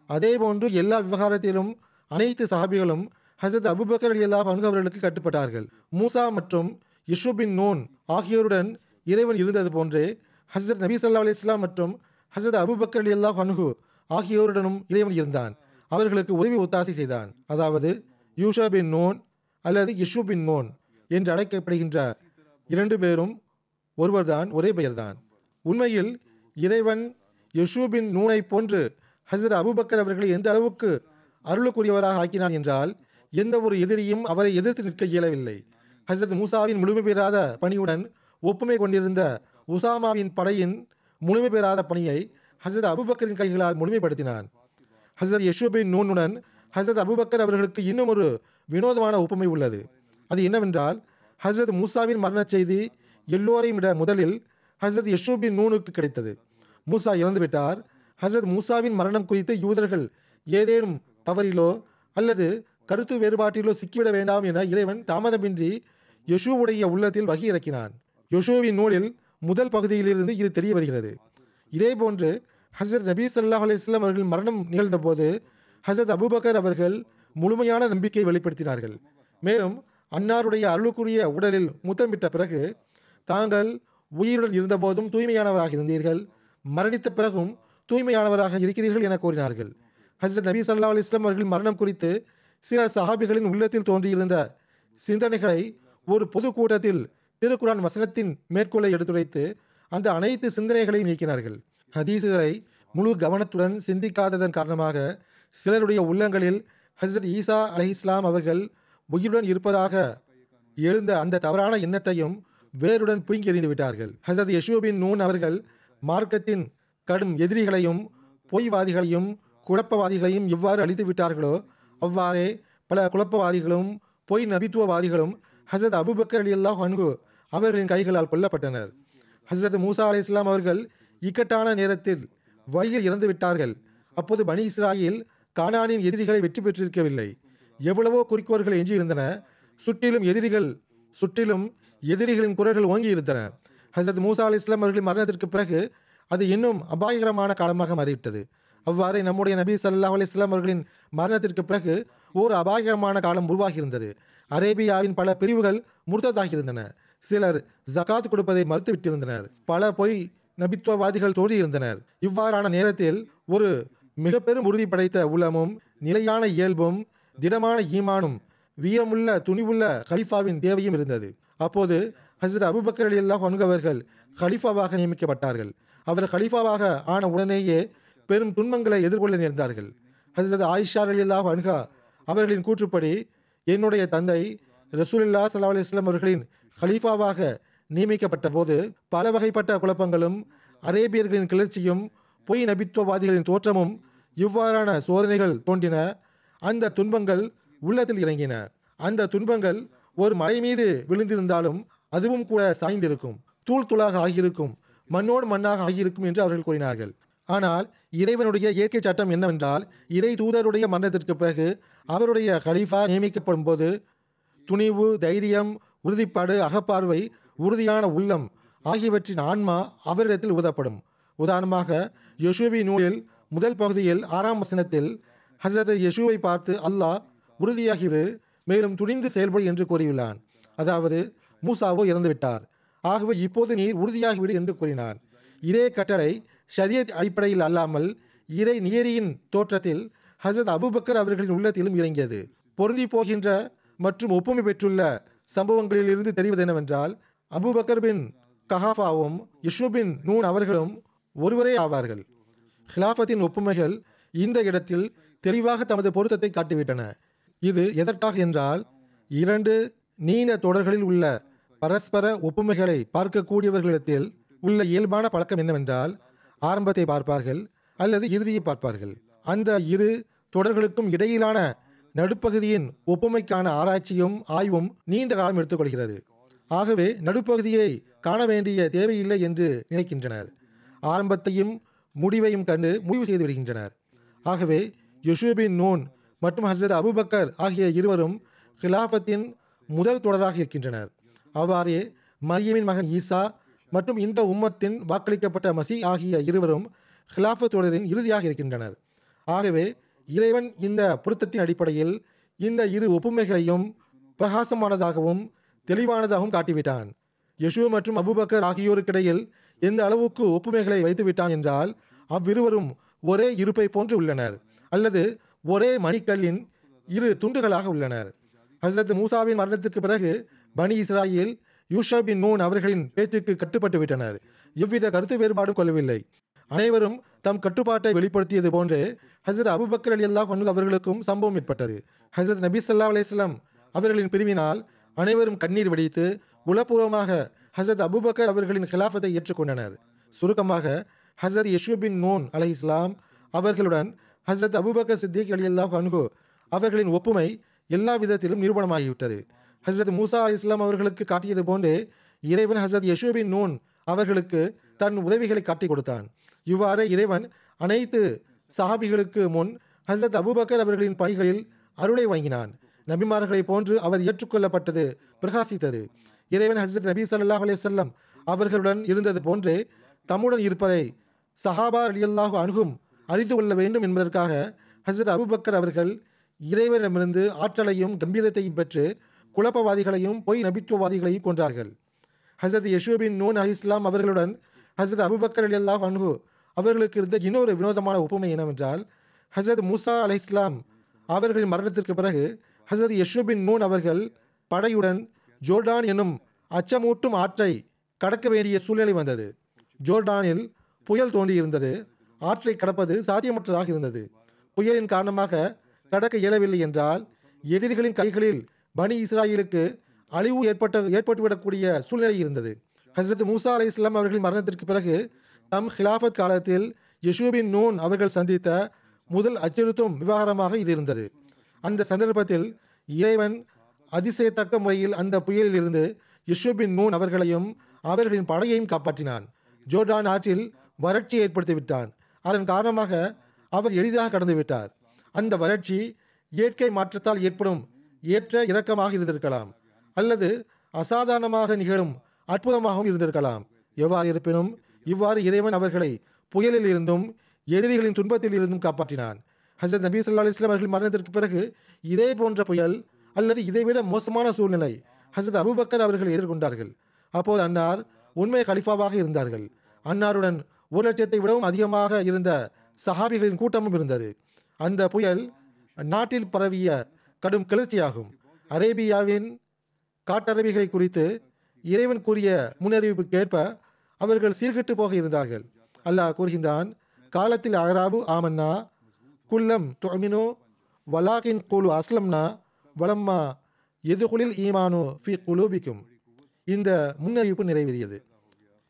அதே போன்று எல்லா விவகாரத்திலும் அனைத்து சஹாபிகளும் ஹசரத் அபுபக்கர் அலி அல்லாஹ் அவர்களுக்கு கட்டுப்பட்டார்கள். மூசா மற்றும் யஷூபின் நூன் ஆகியோருடன் இறைவன் இருந்தது போன்றே ஹசரத் நபி சல்லா அலிஸ்லாம் மற்றும் ஹசரத் அபுபக்கர் அலி அல்லாஹ் அனுகு ஆகியோருடனும் இறைவன் இருந்தான். அவர்களுக்கு உதவி ஒத்தாசை செய்தான். அதாவது யூஷா பின் நோன் அல்லது யஷு பின் நோன். என்று அழைக்கப்படுகின்றார் இரண்டு பேரும் ஒருவர்தான் ஒரே பெயர்தான். உண்மையில் இறைவன் யஷூபின் நூனை போன்று ஹசரத் அபுபக்கர் அவர்களை எந்த அளவுக்கு அருளுக்குரியவராக ஆக்கினான் என்றால் எந்த ஒரு எதிரியும் அவரை எதிர்த்து நிற்க இயலவில்லை. ஹசரத் மூசாவின் முழுமை பெறாத பணியுடன் ஒப்புமை கொண்டிருந்த உசாமாவின் படையின் முழுமை பெறாத பணியை ஹசரத் அபுபக்கரின் கைகளால் முழுமைப்படுத்தினான். ஹசரத் யஷூபின் நூனுடன் ஹசரத் அபுபக்கர் அவர்களுக்கு இன்னும் ஒரு வினோதமான ஒப்புமை உள்ளது. அது என்னவென்றால் ஹசரத் மூசாவின் மரணச் செய்தி எல்லோரையும் விட முதலில் ஹசரத் யஷூபின் நூனுக்கு கிடைத்தது. மூசா இறந்துவிட்டார் ஹசரத் மூசாவின் மரணம் குறித்து யூதர்கள் ஏதேனும் தவறிலோ அல்லது கருத்து வேறுபாட்டிலோ சிக்கிவிட வேண்டாம் என இறைவன் தாமதமின்றி யஷூவுடைய உள்ளத்தில் வகி இறக்கினான். யஷூவின் நூலில் முதல் பகுதியிலிருந்து இது தெரிய வருகிறது. இதே போன்று ஹசரத் நபி சல்லாஹ் அலிஸ்லாம் அவர்கள் மரணம் நிகழ்ந்தபோது ஹசரத் அபுபக்கர் அவர்கள் முழுமையான நம்பிக்கை வெளிப்படுத்தினார்கள். மேலும் அன்னாருடைய அருளுக்குரிய உடலில் முத்தமிட்ட பிறகு தாங்கள் உயிருடன் இருந்தபோதும் தூய்மையானவராக இருந்தீர்கள். மரணித்த பிறகும் தூய்மையானவராக இருக்கிறீர்கள் என கூறினார்கள். ஹசரத் நபி சல்லா அலி இஸ்லாம் அவர்கள் மரணம் குறித்து சில சஹாபிகளின் உள்ளத்தில் தோன்றியிருந்த சிந்தனைகளை ஒரு பொதுக்கூட்டத்தில் திருக்குரான் வசனத்தின் மேற்கோளை எடுத்துரைத்து அந்த அனைத்து சிந்தனைகளையும் நீக்கினார்கள். ஹதீஸுகளை முழு கவனத்துடன் சிந்திக்காததன் காரணமாக சிலருடைய உள்ளங்களில் ஹசரத் ஈசா அலி இஸ்லாம் அவர்கள் உயிருடன் இருப்பதாக எழுந்த அந்த தவறான எண்ணத்தையும் வேருடன் பிடுங்கி எறிந்து விட்டார்கள். ஹசரத் யஷூபின் நூன் அவர்கள் மார்க்கத்தின் கடும் எதிரிகளையும் பொய்வாதிகளையும் குழப்பவாதிகளையும் எவ்வாறு அழித்து விட்டார்களோ அவ்வாறே பல குழப்பவாதிகளும் பொய் நபித்துவவாதிகளும் ஹசரத் அபுபக்கர் அலி அல்லாஹ் அன்கு அவர்களின் கைகளால் கொல்லப்பட்டனர். ஹசரத் மூசா அலி இஸ்லாம் அவர்கள் இக்கட்டான நேரத்தில் வழியில் இறந்து விட்டார்கள். அப்போது பனி இஸ்ராயில் கானானின் எதிரிகளை வெற்றி பெற்றிருக்கவில்லை. எவ்வளவோ குறிக்கோள்கள் எஞ்சியிருந்தன. சுற்றிலும் எதிரிகள் சுற்றிலும் எதிரிகளின் குரல்கள் ஓங்கி இருந்தன ஹசரத் மூசா அலி இஸ்லாம் அவர்களின் மரணத்திற்கு பிறகு அது இன்னும் அபாயகரமான காலமாக மாறிவிட்டது. அவ்வாறே நம்முடைய நபி ஸல்லல்லாஹு அலி இஸ்லாம் அவர்களின் மரணத்திற்கு பிறகு ஓர் அபாயகரமான காலம் உருவாகியிருந்தது. அரேபியாவின் பல பிரிவுகள் முர்த்ததாகியிருந்தன. சிலர் ஜகாத் கொடுப்பதை மறுத்துவிட்டிருந்தனர். பல பொய் நபித்துவவாதிகள் தோன்றியிருந்தனர். இவ்வாறான நேரத்தில் ஒரு மிக பெரும் உறுதி படைத்த உளமும் நிலையான இயல்பும் திடமான ஈமானும் வீரமுள்ள துணிவுள்ள கலிஃபாவின் தேவையும் இருந்தது. அப்போது ஹசரத் அபுபக்கர் அலி அல்லாஹ் அவர்கள் கலிஃபாவாக நியமிக்கப்பட்டார்கள். அவர் கலிஃபாவாக ஆன உடனேயே பெரும் துன்பங்களை எதிர்கொள்ள நேர்ந்தார்கள். ஹசரத் ஆயிஷா அலி அல்லாஹ் அன்ஹா அவர்களின் கூற்றுப்படி என்னுடைய தந்தை ரசூலுல்லா சல்லா அலிஸ்லாம் அவர்களின் கலீஃபாவாக நியமிக்கப்பட்ட போது பல வகைப்பட்ட குழப்பங்களும் அரேபியர்களின் கிளர்ச்சியும் பொய் நபித்துவவாதிகளின் தோற்றமும் இவ்வாறான சோதனைகள் தோன்றின. அந்த துன்பங்கள் உள்ளத்தில் இறங்கின. அந்த துன்பங்கள் ஒரு மலை மீது விழுந்திருந்தாலும் அதுவும் கூட சாய்ந்திருக்கும். தூள் தூளாக ஆகியிருக்கும். மண்ணோடு மண்ணாக ஆகியிருக்கும் என்று அவர்கள் கூறினார்கள். ஆனால் இறைவனுடைய இயற்கை சட்டம் என்னவென்றால் இறை தூதருடைய மரணத்திற்கு பிறகு அவருடைய கலீஃபா நியமிக்கப்படும் போது துணிவு தைரியம் உறுதிப்பாடு அகப்பார்வை உறுதியான உள்ளம் ஆகியவற்றின் ஆன்மா அவரிடத்தில் உதப்படும் உதாரணமாக யசூபி நூலில் முதல் பகுதியில் ஆறாம் வசனத்தில் ஹசரத் யஷுவை பார்த்து அல்லாஹ் உறுதியாகிவிடு மேலும் துணிந்து செயல்படு என்று கூறியுள்ளான். அதாவது மூசாவோ இறந்துவிட்டார். ஆகவே இப்போது நீர் உறுதியாகிவிடு என்று கூறினார். இதே கட்டளை ஷரியத் அடிப்படையில் அல்லாமல் இறை நியரியின் தோற்றத்தில் ஹசரத் அபுபக்கர் அவர்களின் உள்ளத்திலும் இறங்கியது. பொருந்தி போகின்ற மற்றும் ஒப்புமை பெற்றுள்ள சம்பவங்களிலிருந்து தெரிவது என்னவென்றால் அபுபக்கர் பின் கஹாஃபாவும் யஷ்னு பின் நூன் அவர்களும் ஒருவரே ஆவார்கள். ஹிலாஃபத்தின் ஒப்புமைகள் இந்த இடத்தில் தெளிவாக தமது பொருத்தத்தை காட்டிவிட்டன. இது எதற்காக என்றால் இரண்டு நீண்ட தொடர்களில் உள்ள பரஸ்பர ஒப்புமைகளை பார்க்கக்கூடியவர்களிடத்தில் உள்ள இயல்பான பழக்கம் என்னவென்றால் ஆரம்பத்தை பார்ப்பார்கள் அல்லது இறுதியை பார்ப்பார்கள். அந்த இரு தொடர்களுக்கும் இடையிலான நடுப்பகுதியின் ஒப்புமைக்கான ஆராய்ச்சியும் ஆய்வும் நீண்ட காலம் எடுத்துக்கொள்கிறது. ஆகவே நடுப்பகுதியை காண வேண்டிய தேவையில்லை என்று நினைக்கின்றனர். ஆரம்பத்தையும் முடிவையும் கண்டு முடிவு செய்து விடுகின்றனர். ஆகவே யுஷூபின் நூன் மற்றும் ஹசரத் அபுபக்கர் ஆகிய இருவரும் கிலாபத்தின் முதல் தொடராக இருக்கின்றனர். அவ்வாறே மரியமின் மகன் ஈசா மற்றும் இந்த உம்மத்தின் வாக்களிக்கப்பட்ட மசி ஆகிய இருவரும் ஹிலாஃபத் தொடரின் இறுதியாக இருக்கின்றனர். ஆகவே இறைவன் இந்த பொருத்தத்தின் அடிப்படையில் இந்த இரு ஒப்புமைகளையும் பிரகாசமானதாகவும் தெளிவானதாகவும் காட்டிவிட்டான். யசு மற்றும் அபுபக்கர் ஆகியோருக்கிடையில் எந்த அளவுக்கு ஒப்புமைகளை வைத்துவிட்டான் என்றால் அவ்விருவரும் ஒரே இருப்பை போன்று உள்ளனர். அல்லது ஒரே மணிக்கல்லின் இரு துண்டுகளாக உள்ளனர். ஹசரத் மூசாவின் மரணத்திற்கு பிறகு பனி இஸ்ராயில் யூஷா பின் நூன் அவர்களின் பேச்சுக்கு கட்டுப்பட்டு விட்டனர். எவ்வித கருத்து வேறுபாடும் கொள்ளவில்லை. அனைவரும் தம் கட்டுப்பாட்டை வெளிப்படுத்தியது போன்றே ஹசரத் அபுபக்கர் அலி அல்லாஹ் அவர்களுக்கும் சம்பவம் ஏற்பட்டது. ஹசரத் நபி சல்லா அலைஹி அவர்களின் பிரிவினால் அனைவரும் கண்ணீர் வெடித்து உளப்பூர்வமாக ஹசரத் அபுபக்கர் அவர்களின் ஹிலாஃபத்தை ஏற்றுக்கொண்டனர். சுருக்கமாக ஹசரத் யஷூபின் நூன் அலை இஸ்லாம் அவர்களுடன் ஹசரத் அபுபக்கர் சித்திக் அலி அல்லாஹ் அன்ஹு அவர்களின் ஒப்புமை எல்லா விதத்திலும் நிரூபணமாகிவிட்டது. ஹசரத் மூசா அலி இஸ்லாம் அவர்களுக்கு காட்டியது போன்றே இறைவன் ஹசரத் யஷூபின் நூன் அவர்களுக்கு தன் உதவிகளை காட்டிக் கொடுத்தான். இவ்வாறு இறைவன் அனைத்து சஹாபிகளுக்கு முன் ஹசரத் அபுபக்கர் அவர்களின் பணிகளில் அருளை வழங்கினான். நபிமார்களைப் போன்று அவர் ஏற்றுக்கொள்ளப்பட்டது பிரகாசித்தது. இறைவன் ஹசரத் நபி சல்லாஹ் அலையம் அவர்களுடன் இருந்தது போன்றே தம்முடன் இருப்பதை சஹாபா ரலியல்லாஹு அணுகும் அறிந்து கொள்ள வேண்டும் என்பதற்காக ஹசரத் அபுபக்கர் அவர்கள் இறைவனிடமிருந்து ஆற்றலையும் கம்பீரத்தையும் பெற்று குழப்பவாதிகளையும் பொய் நபித்துவவாதிகளையும் கொன்றார்கள். ஹசரத் யஷூபின் நூன் அலி இஸ்லாம் அவர்களுடன் ஹசரத் அபுபக்கர் அலி அல்லாஹ் அன்ஹு அவர்களுக்கு இருந்த இன்னொரு வினோதமான ஒப்புமை என்னவென்றால் ஹசரத் மூசா அலை இஸ்லாம் அவர்களின் மரணத்திற்கு பிறகு ஹசரத் யஷூபின் நூன் அவர்கள் படையுடன் ஜோர்டான் என்னும் அச்சமூட்டும் ஆற்றை கடக்க வேண்டிய சூழ்நிலை வந்தது. ஜோர்டானில் புயல் தோன்றியிருந்தது. ஆற்றை கடப்பது சாத்தியமற்றதாக இருந்தது. புயலின் காரணமாக கடக்க இயலவில்லை என்றால் எதிரிகளின் கைகளில் பனி இஸ்ராயிலுக்கு அழிவு ஏற்பட்ட ஏற்பட்டுவிடக்கூடிய சூழ்நிலை இருந்தது. ஹசரத் மூசா அலி இஸ்லாம் அவர்களின் மரணத்திற்கு பிறகு தம் ஹிலாஃபத் காலத்தில் யஷூபின் நூன் அவர்கள் சந்தித்த முதல் அச்சுறுத்தும் விவகாரமாக இது இருந்தது. அந்த சந்தர்ப்பத்தில் இறைவன் அதிசயத்தக்க முறையில் அந்த புயலில் இருந்து யஷூபின் நூன் அவர்களையும் அவர்களின் படையையும் காப்பாற்றினான். ஜோர்டான் ஆற்றில் வறட்சி ஏற்படுத்திவிட்டான். அதன் காரணமாக அவர் எளிதாக கடந்து விட்டார் அந்த வறட்சி இயற்கை மாற்றத்தால் ஏற்படும் ஏற்ற இறக்கமாக இருந்திருக்கலாம் அல்லது அசாதாரணமாக நிகழும் அற்புதமாகவும் இருந்திருக்கலாம். எவ்வாறு இருப்பினும் இவ்வாறு இறைவன் அவர்களை புயலில் இருந்தும் எதிரிகளின் துன்பத்தில் இருந்தும் காப்பாற்றினான். ஹசரத் நபி சொல்லா அலைஹி அவர்கள் மரணத்திற்கு பிறகு இதே போன்ற புயல் அல்லது இதைவிட மோசமான சூழ்நிலை ஹசரத் அபுபக்கர் அவர்கள் எதிர்கொண்டார்கள். அப்போது அன்னார் உண்மை கலிஃபாவாக இருந்தார்கள். அன்னாருடன் ஒரு லட்சத்தை விடவும் அதிகமாக இருந்த சஹாபிகளின் கூட்டமும் இருந்தது. அந்த புயல் நாட்டில் பரவிய கடும் கிளர்ச்சியாகும். அரேபியாவின் காட்டரபிகளை குறித்து இறைவன் கூறிய முன்னறிவிப்புக்கேற்ப அவர்கள் சீர்கெட்டு போக இருந்தார்கள். அல்லாஹ் கூறுகின்றான் காலத்தில் அகராபு ஆமன்னா குல்லம் தொமினோ வலாகின் குழு அஸ்லம்னா வலம்மா எதுகுலில் ஈமானோ ஃபி குலூபிக்கும். இந்த முன்னறிவிப்பு நிறைவேறியது.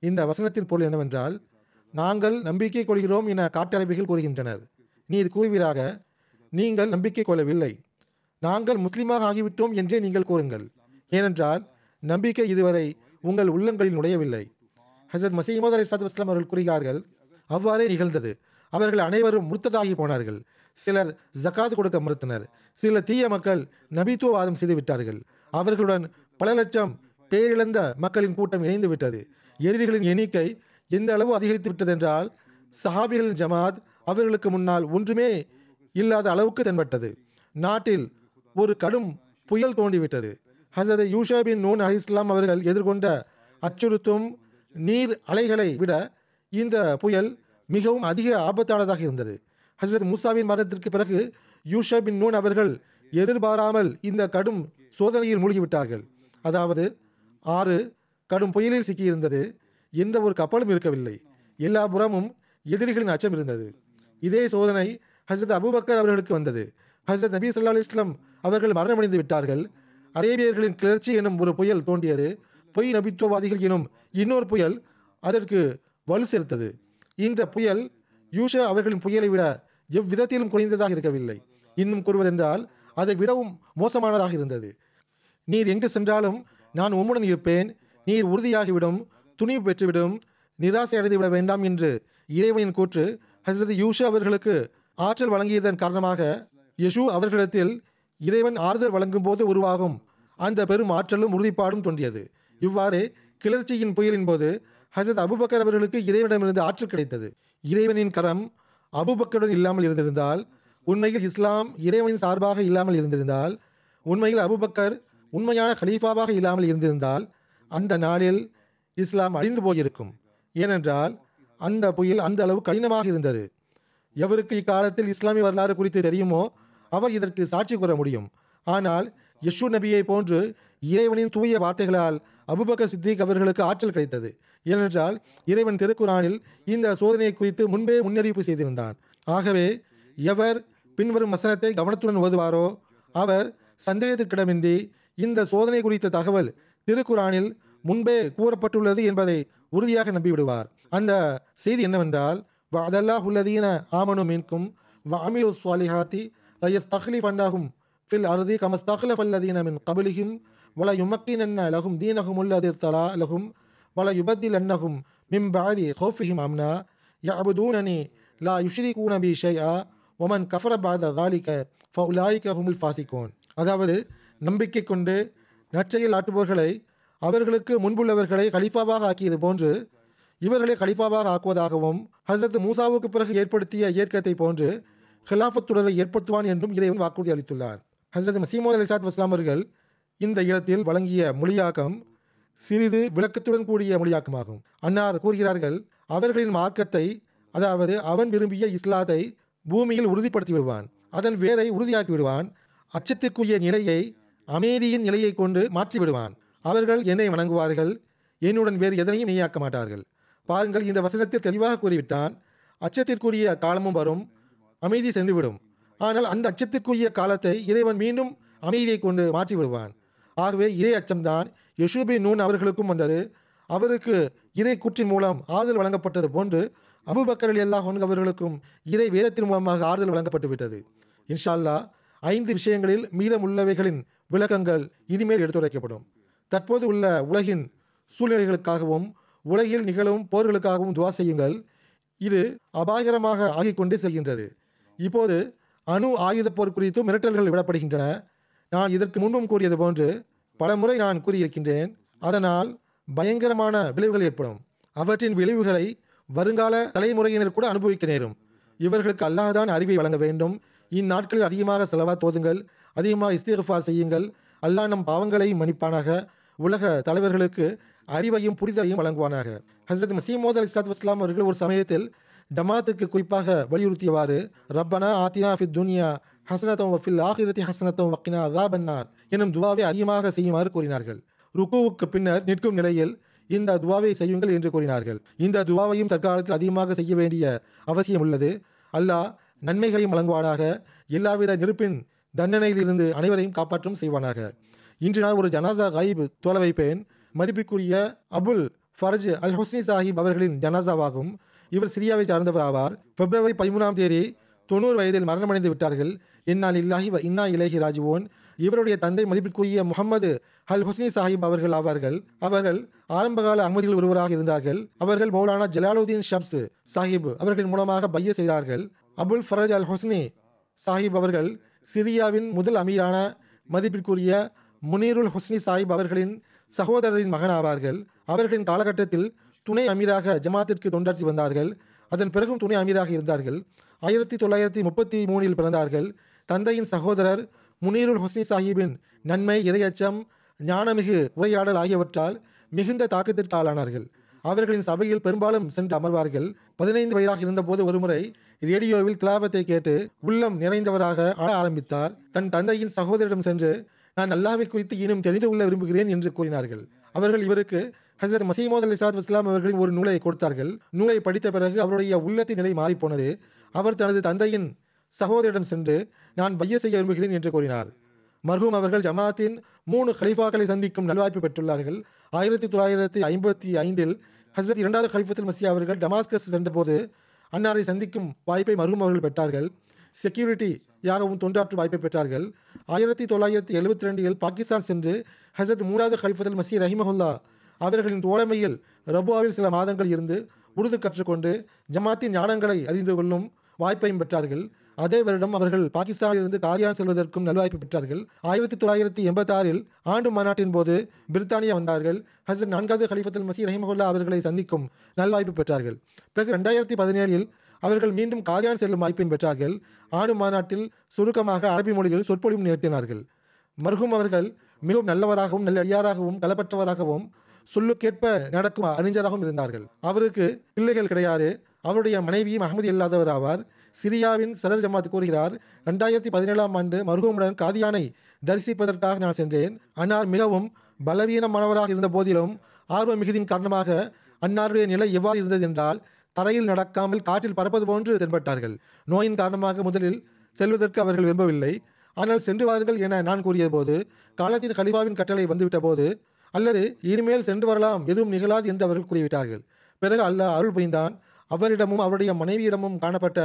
இந்த வசனத்தின் பொருள் என்னவென்றால் நாங்கள் நம்பிக்கை கொள்கிறோம் என காட்டரபிகள் கூறுகின்றனர். நீர் கூறுவீராக நீங்கள் நம்பிக்கை கொள்ளவில்லை. நாங்கள் முஸ்லீமாக ஆகிவிட்டோம் என்றே நீங்கள் கூறுங்கள். ஏனென்றால் நம்பிக்கை இதுவரை உங்கள் உள்ளங்களில் நுழையவில்லை. ஹசரத் மசீமது அலி சலாத்து வஸ்லாம் அவர்கள் கூறுகிறார்கள் அவ்வாறே நிகழ்ந்தது. அவர்கள் அனைவரும் முர்த்ததாகி போனார்கள். சிலர் ஜக்காத் கொடுக்க மறுத்தனர். சில தீய மக்கள் நபித்துவவாதம் செய்து விட்டார்கள். அவர்களுடன் பல லட்சம் பேரிழந்த மக்களின் கூட்டம் இணைந்து விட்டது. எதிரிகளின் எண்ணிக்கை எந்த அளவு அதிகரித்து விட்டதென்றால் சஹாபிகள் ஜமாத் அவர்களுக்கு முன்னால் ஒன்றுமே இல்லாத அளவுக்கு தென்பட்டது. நாட்டில் ஒரு கடும் புயல் தோண்டிவிட்டது. ஹசரத் யூஷா பின் நூன் அலி இஸ்லாம் அவர்கள் எதிர்கொண்ட அச்சுறுத்தும் நீர் அலைகளை விட இந்த புயல் மிகவும் அதிக ஆபத்தானதாக இருந்தது. ஹசரத் மூசாவின் மரணத்திற்கு பிறகு யூஷா பின் நூன் அவர்கள் எதிர்பாராமல் இந்த கடும் சோதனையில் மூழ்கிவிட்டார்கள். அதாவது ஆறு கடும் புயலில் சிக்கியிருந்தது. எந்த ஒரு கப்பலும் இருக்கவில்லை. எல்லா புறமும் எதிரிகளின் அச்சம் இருந்தது. இதே சோதனை ஹசரத் அபூபக்கர் அவர்களுக்கு வந்தது. ஹசரத் நபி சல்லா அலி இஸ்லாம் அவர்கள் மரணமடைந்து விட்டார்கள். அரேபியர்களின் கிளர்ச்சி எனும் ஒரு புயல் தோன்றியது. பொய் நபித்துவவாதிகள் எனும் இன்னொரு புயல் அதற்கு வலு சேர்த்தது. இந்த புயல் யூஷா அவர்களின் புயலை விட எவ்விதத்திலும் குறைந்ததாக இருக்கவில்லை. இன்னும் கூறுவதென்றால் அதை விடவும் மோசமானதாக இருந்தது. நீர் எங்கு சென்றாலும் நான் உம்முடன் இருப்பேன். நீர் உறுதியாகிவிடும். துணிவு பெற்றுவிடும் நிராசை அடைந்து விட வேண்டாம் என்று இறைவனின் கூற்று ஹசரத் யூஷா அவர்களுக்கு ஆற்றல் வழங்கியதன் காரணமாக யஷு அவர்களிடத்தில் இறைவன் ஆறுதல் வழங்கும் போது உருவாகும் அந்த பெரும் ஆற்றலும் உறுதிப்பாடும் தோன்றியது. இவ்வாறு கிளர்ச்சியின் புயலின் போது ஹசரத் அபுபக்கர் அவர்களுக்கு இறைவனிடமிருந்து ஆற்றல் கிடைத்தது. இறைவனின் கரம் அபுபக்கருடன் இல்லாமல் இருந்திருந்தால் உண்மையில் இஸ்லாம் இறைவனின் சார்பாக இல்லாமல் இருந்திருந்தால் உண்மையில் அபுபக்கர் உண்மையான கலீஃபாவாக இல்லாமல் இருந்திருந்தால் அந்த நாளில் இஸ்லாம் அழிந்து போயிருக்கும். ஏனென்றால் அந்த புயல் அந்த அளவு கடினமாக இருந்தது. எவருக்கு இக்காலத்தில் இஸ்லாமிய வரலாறு குறித்து தெரியுமோ அவர் இதற்கு சாட்சி கூற முடியும். ஆனால் யஷு நபியை போன்று இறைவனின் தூய வார்த்தைகளால் அபுபக்கர் சித்திக் அவர்களுக்கு ஆற்றல் கிடைத்தது. ஏனென்றால் இறைவன் திருக்குறானில் இந்த சோதனையை குறித்து முன்பே முன்னறிவிப்பு செய்திருந்தான். ஆகவே எவர் பின்வரும் வசனத்தை கவனத்துடன் ஓதுவாரோ அவர் சந்தேகத்திற்கிடமின்றி இந்த சோதனை குறித்த தகவல் திருக்குறானில் முன்பே கூறப்பட்டுள்ளது என்பதை உறுதியாக நம்பிவிடுவார். அந்த செய்தி என்னவென்றால் அதல்லாஹ் உள்ளதீன ஆமனு மீன்கும் அமிரு சுவாலிஹாத்தி லயஸ் தஹ்லி ஃபண்டாகும் ஃபில் அர்தி கமஸ்தஹ்லஃப அல்லதீன மின் கபிலிஹிம் வல என்ன லஹும் தீனகும் உள்ளதிர் தலா லஹும் வல யுபத்திலன்னஹும் மிம் பாதி ஹோஃபிஹிம் அம்னா யஅபுதூனனி லா யுஷ்ரி கூனபி ஷைஆ ஒமன் கஃபர பாத தாலிக ஃபவுலாயிக ஹுமுல் ஃபாசிகோன். அதாவது நம்பிக்கை கொண்டு நற்செயல் ஆட்டுபவர்களை அவர்களுக்கு முன்புள்ளவர்களை கலிஃபாவாக ஆக்கியது போன்று இவர்களை கலிஃபாவாக ஆக்குவதாகவும் ஹசரத் மூசாவுக்கு பிறகு ஏற்படுத்திய இயக்கத்தை போன்று ஹிலாஃபத்துடரை ஏற்படுத்துவான் என்றும் இறைவன் வாக்குறுதி அளித்துள்ளார். ஹசரத் மசீமோத் அலிசாத் வஸ்லாம் அவர்கள் இந்த இடத்தில் வழங்கிய மொழியாக்கம் சிறிது விளக்கத்துடன் கூடிய மொழியாக்கமாகும். அன்னார் கூறுகிறார்கள் அவர்களின் மார்க்கத்தை அதாவது அவன் விரும்பிய இஸ்லாத்தை பூமியில் உறுதிப்படுத்தி விடுவான் அதன் வேரை உறுதியாக்கி விடுவான் அச்சத்திற்குரிய நிலையை அமைதியின் நிலையை கொண்டு மாற்றி விடுவான் அவர்கள் என்னை வணங்குவார்கள். என்னுடன் வேறு எதனையும் மெய்யாக்க மாட்டார்கள். பாருங்கள் இந்த வசனத்தில் தெளிவாக கூறிவிட்டான் அச்சத்திற்குரிய காலமும் வரும் அமைதி சென்றுவிடும். ஆனால் அந்த அச்சத்திற்குரிய காலத்தை இறைவன் மீண்டும் அமைதியை கொண்டு மாற்றி விடுவான் ஆகவே இறை அச்சம்தான் யசூபி நூன் அவர்களுக்கும் வந்தது. அவருக்கு இறை கூற்றின் மூலம் ஆறுதல் வழங்கப்பட்டது போன்று அபுபக்கர் அலி அவர்களுக்கும் இறை வேதத்தின் மூலமாக ஆறுதல் வழங்கப்பட்டு விட்டது. இன்ஷால்லா ஐந்து விஷயங்களில் மீதமுள்ளவைகளின் விளக்கங்கள் இனிமேல் எடுத்துரைக்கப்படும். தற்போது உள்ள உலகின் சூழ்நிலைகளுக்காகவும் உலகில் நிகழும் போர்களுக்காகவும் துவா செய்யுங்கள். இது அபாயகரமாக ஆகிக்கொண்டே செல்கின்றது. இப்போது அணு ஆயுத போர் குறித்து மிரட்டல்கள் விடப்படுகின்றன. நான் இதற்கு முன்பும் கூறியது போன்று பல முறை நான் கூறியிருக்கின்றேன். அதனால் பயங்கரமான விளைவுகள் ஏற்படும். அவற்றின் விளைவுகளை வருங்கால தலைமுறையினர் கூட அனுபவிக்க நேரும். இவர்களுக்கு அல்லாதான் அறிவை வழங்க வேண்டும். இந்நாட்களில் அதிகமாக செலவா தோதுங்கள். அதிகமாக இஸ்திகஃபார் செய்யுங்கள். அல்லாஹ் நம் பாவங்களை மன்னிப்பானாக. உலக தலைவர்களுக்கு அறிவையும் புரிதலையும் வழங்குவானாக. ஹசரத் மசீமோத் அலி இஸ்லாத் வஸ்லாம் அவர்கள் ஒரு சமயத்தில் ஜமாத்துக்கு குறிப்பாக வலியுறுத்தியவாறு ரப்பனா ஆத்தினா ஃபி துனியா ஹசனத்தம் வஃபில் ஆஹிரத்தி ஹசனத்தம் வக்கினா அதாபன்னார் எனும் துவாவை அதிகமாக செய்யுமாறு கூறினார்கள். ருக்குவுக்கு பின்னர் நிற்கும் நிலையில் இந்த துவாவை செய்யுங்கள் என்று கூறினார்கள். இந்த துவாவையும் தற்காலத்தில் அதிகமாக செய்ய வேண்டிய அவசியம் உள்ளது. அல்லாஹ் நன்மைகளையும் வழங்குவானாக. எல்லாவித நெருப்பின் தண்டனையிலிருந்து அனைவரையும் காப்பாற்றும் செய்வானாக. இன்று நான் ஒரு ஜனாசா காயிப் தோல வைப்பேன். மதிப்பிற்குரிய அபுல் ஃபரஜ் அல் ஹுஸ்னி சாஹிப் அவர்களின் ஜனாசாவாகும். இவர் சிரியாவை சார்ந்தவர் ஆவார் பிப்ரவரி பதிமூணாம் தேதி தொண்ணூறு வயதில் மரணமடைந்து விட்டார்கள். இன்னால் இல்லாஹி வ இன்னா இலேஹி ராஜுவோன். இவருடைய தந்தை மதிப்பிற்குரிய முகமது அல் ஹுஸ்னி சாஹிப் அவர்கள் ஆவார்கள். அவர்கள் ஆரம்பகால அகமதிகள் ஒருவராக இருந்தார்கள். அவர்கள் மௌலானா ஜலாலுதீன் ஷப்ஸ் சாஹிப் அவர்களின் மூலமாக பைய செய்தார்கள். அபுல் ஃபரஜ் அல் ஹுஸ்னி சாஹிப் அவர்கள் சிரியாவின் முதல் அமீரான மதிப்பிற்குரிய முனீருல் ஹொஸ்னி சாஹிப் அவர்களின் சகோதரரின் மகன் ஆவார்கள் அவர்களின் காலகட்டத்தில் துணை அமீராக ஜமாத்திற்கு தொண்டாற்றி வந்தார்கள். அதன் பிறகும் துணை அமீராக இருந்தார்கள். ஆயிரத்தி தொள்ளாயிரத்தி முப்பத்தி மூணில் பிறந்தார்கள். தந்தையின் சகோதரர் முனீருல் ஹொஸ்னி சாஹிப்பின் நன்மை இரையச்சம் ஞானமிகு உரையாடல் ஆகியவற்றால் மிகுந்த தாக்கத்திற்கு ஆளானார்கள் அவர்களின் சபையில் பெரும்பாலும் சென்று அமர்வார்கள். பதினைந்து வயதாக இருந்தபோது ஒருமுறை ரேடியோவில் கிலாபத்தை கேட்டு உள்ளம் நிறைந்தவராக ஆட ஆரம்பித்தார். தன் தந்தையின் சகோதரிடம் சென்று நான் அல்லாவை குறித்து இன்னும் தெரிந்து கொள்ள விரும்புகிறேன் என்று கூறினார்கள். அவர்கள் இவருக்கு ஹசரத் மசீமோத் அலி சாத் இஸ்லாம் அவர்களின் ஒரு நூலை கொடுத்தார்கள். நூலை படித்த பிறகு அவருடைய உள்ளத்தின் நிலை மாறிப்போனது. அவர் தனது தந்தையின் சகோதரிடம் சென்று நான் பைய செய்ய விரும்புகிறேன் என்று கூறினார். மர்ஹூம் அவர்கள் ஜமாத்தின் மூணு ஹலீஃபாக்களை சந்திக்கும் நல்வாய்ப்பு பெற்றுள்ளார்கள். ஆயிரத்தி தொள்ளாயிரத்தி ஐம்பத்தி ஐந்தில் ஹசரத் இரண்டாவது ஹலிஃபத்துல் மசியா அவர்கள் டமாஸ்கஸ் சென்றபோது அன்னாரை சந்திக்கும் வாய்ப்பை மர்ஹூம் அவர்கள் பெற்றார்கள். செக்யூரிட்டி யாகவும் தொண்டாற்றும் வாய்ப்பை பெற்றார்கள். ஆயிரத்தி தொள்ளாயிரத்தி எழுபத்தி ரெண்டில் பாகிஸ்தான் சென்று ஹசரத் மூராவது கலிஃபதல் மசி ரஹிமஹுல்லா அவர்களின் தோழமையில் ரபுவாவில் சில மாதங்கள் இருந்து உருது கற்றுக்கொண்டு ஜமாத்தின் ஞானங்களை அறிந்து கொள்ளும் வாய்ப்பையும் பெற்றார்கள். அதே வருடம் அவர்கள் பாகிஸ்தானிலிருந்து காரியான் செல்வதற்கும் நல்வாய்ப்பு பெற்றார்கள். ஆயிரத்தி தொள்ளாயிரத்தி எண்பத்தாறில் ஆண்டு மாநாட்டின் போது பிரித்தானியா வந்தார்கள். ஹசரத் நான்காவது ஹலிஃபத்துல் மசி ரஹிமகுல்லா அவர்களை சந்திக்கும் நல்வாய்ப்பு பெற்றார்கள். பிறகு ரெண்டாயிரத்தி பதினேழில் அவர்கள் மீண்டும் காரியான் செல்லும் வாய்ப்பையும் பெற்றார்கள். ஆண்டு மாநாட்டில் சுருக்கமாக அரபி மொழியில் சொற்பொழிவு நிகழ்த்தினார்கள். மர்ஹூம் அவர்கள் மிகவும் நல்லவராகவும் நல்லடியாராகவும் களப்பற்றவராகவும் சொல்லுக்கேற்ப நடக்கும் அறிஞராகவும் இருந்தார்கள். அவருக்கு பிள்ளைகள் கிடையாது. அவருடைய மனைவியும் அகமதி இல்லாதவர் ஆவார். சிரியாவின் சதர் ஜமாத் கூறுகிறார் ரெண்டாயிரத்தி பதினேழாம் ஆண்டு மருகமுடன் காதியானை தரிசிப்பதற்காக நான் சென்றேன். அன்னார் மிகவும் பலவீனமானவராக இருந்த போதிலும் ஆர்வ மிகுதியின் காரணமாக அன்னாருடைய நிலை எவ்வாறு இருந்தது என்றால் தரையில் நடக்காமல் காற்றில் பறப்பது போன்று தென்பட்டார்கள். நோயின் காரணமாக முதலில் செல்வதற்கு அவர்கள் விரும்பவில்லை. ஆனால் சென்று வாருங்கள் என நான் கூறிய போது காலத்தின் கலிஃபாவின் கட்டளை வந்துவிட்ட போது அல்லது இனிமேல் சென்று வரலாம் எதுவும் நிகழாது என்று அவர்கள் கூறிவிட்டார்கள். பிறகு அல்லாஹ் அருள் புரிந்தான். அவரிடமும் அவருடைய மனைவியிடமும் காணப்பட்ட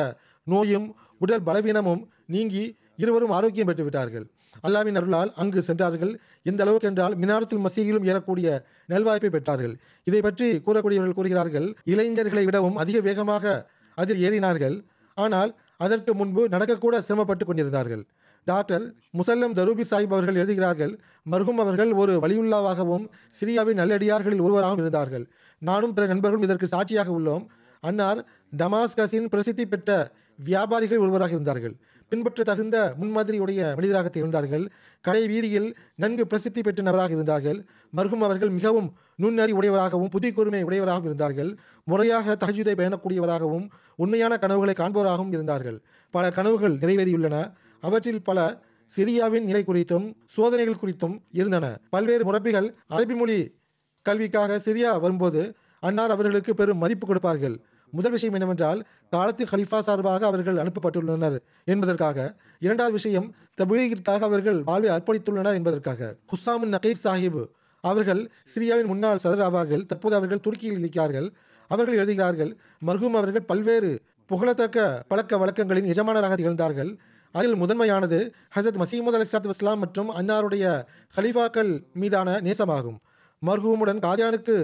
நோயும் உடல் பலவீனமும் நீங்கி இருவரும் ஆரோக்கியம் பெற்று விட்டார்கள். அல்லாவின் அருளால் அங்கு சென்றார்கள். எந்த அளவுக்கு என்றால் மினாரத்துல் மசீகிலும் ஏறக்கூடிய நல்வாய்ப்பை பெற்றார்கள். இதை பற்றி கூறக்கூடியவர்கள் கூறுகிறார்கள் இளைஞர்களை விடவும் அதிக வேகமாக அதில் ஏறினார்கள். ஆனால் அதற்கு முன்பு நடக்கக்கூட சிரமப்பட்டு கொண்டிருந்தார்கள். டாக்டர் முசல்லம் தரூபி சாஹிப் அவர்கள் எழுதுகிறார்கள் மருகும் அவர்கள் ஒரு வலியுல்லாவாகவும் சிரியாவின் நல்லடியார்களில் ஒருவராகவும் இருந்தார்கள். நானும் பிற நண்பர்களும் இதற்கு சாட்சியாக உள்ளோம். அன்னார் டமாஸ்கஸின் பிரசித்தி பெற்ற வியாபாரிகள் ஒருவராக இருந்தார்கள். பின்பற்ற தகுந்த முன்மாதிரியுடைய மனிதராக திகழ்ந்தார்கள். கடை வீதியில் நன்கு பிரசித்தி பெற்ற நபராக இருந்தார்கள். மருகும் அவர்கள் மிகவும் நுண்ணறி உடையவராகவும் புதிய கூர்மை உடையவராகவும் இருந்தார்கள். முறையாக தகஜுதை பயணக்கூடியவராகவும் உண்மையான கனவுகளை காண்பவராகவும் இருந்தார்கள். பல கனவுகள் நிறைவேறியுள்ளன. அவற்றில் பல சிரியாவின் நிலை குறித்தும் சோதனைகள் குறித்தும் இருந்தன. பல்வேறு முறப்பிகள் அரபி மொழி கல்விக்காக சிரியா வரும்போது அன்னார் அவர்களுக்கு பெரும் மதிப்பு கொடுப்பார்கள். முதல் விஷயம் என்னவென்றால் காலத்தில் ஹலிஃபா சார்பாக அவர்கள் அனுப்பப்பட்டுள்ளனர் என்பதற்காக இரண்டாவது விஷயம் தபீகிற்காக அவர்கள் வாழ்வை அர்ப்பணித்துள்ளனர் என்பதற்காக. ஹுசாமின் நகீப் சாஹிப் அவர்கள் சிரியாவின் முன்னாள் சதர் ஆவார்கள் தற்போது அவர்கள் துருக்கியில் இருக்கிறார்கள். அவர்கள் எழுதுகிறார்கள் மர்ஹூம் அவர்கள் பல்வேறு புகழத்தக்க பழக்க வழக்கங்களின் எஜமானராக திகழ்ந்தார்கள். அதில் முதன்மையானது ஹசரத் மசீமது அலி இஸ்லாத்து வஸ்லாம் மற்றும் அன்னாருடைய ஹலீஃபாக்கள் மீதான நேசமாகும். மர்ஹூமுடன் காதியானுக்கு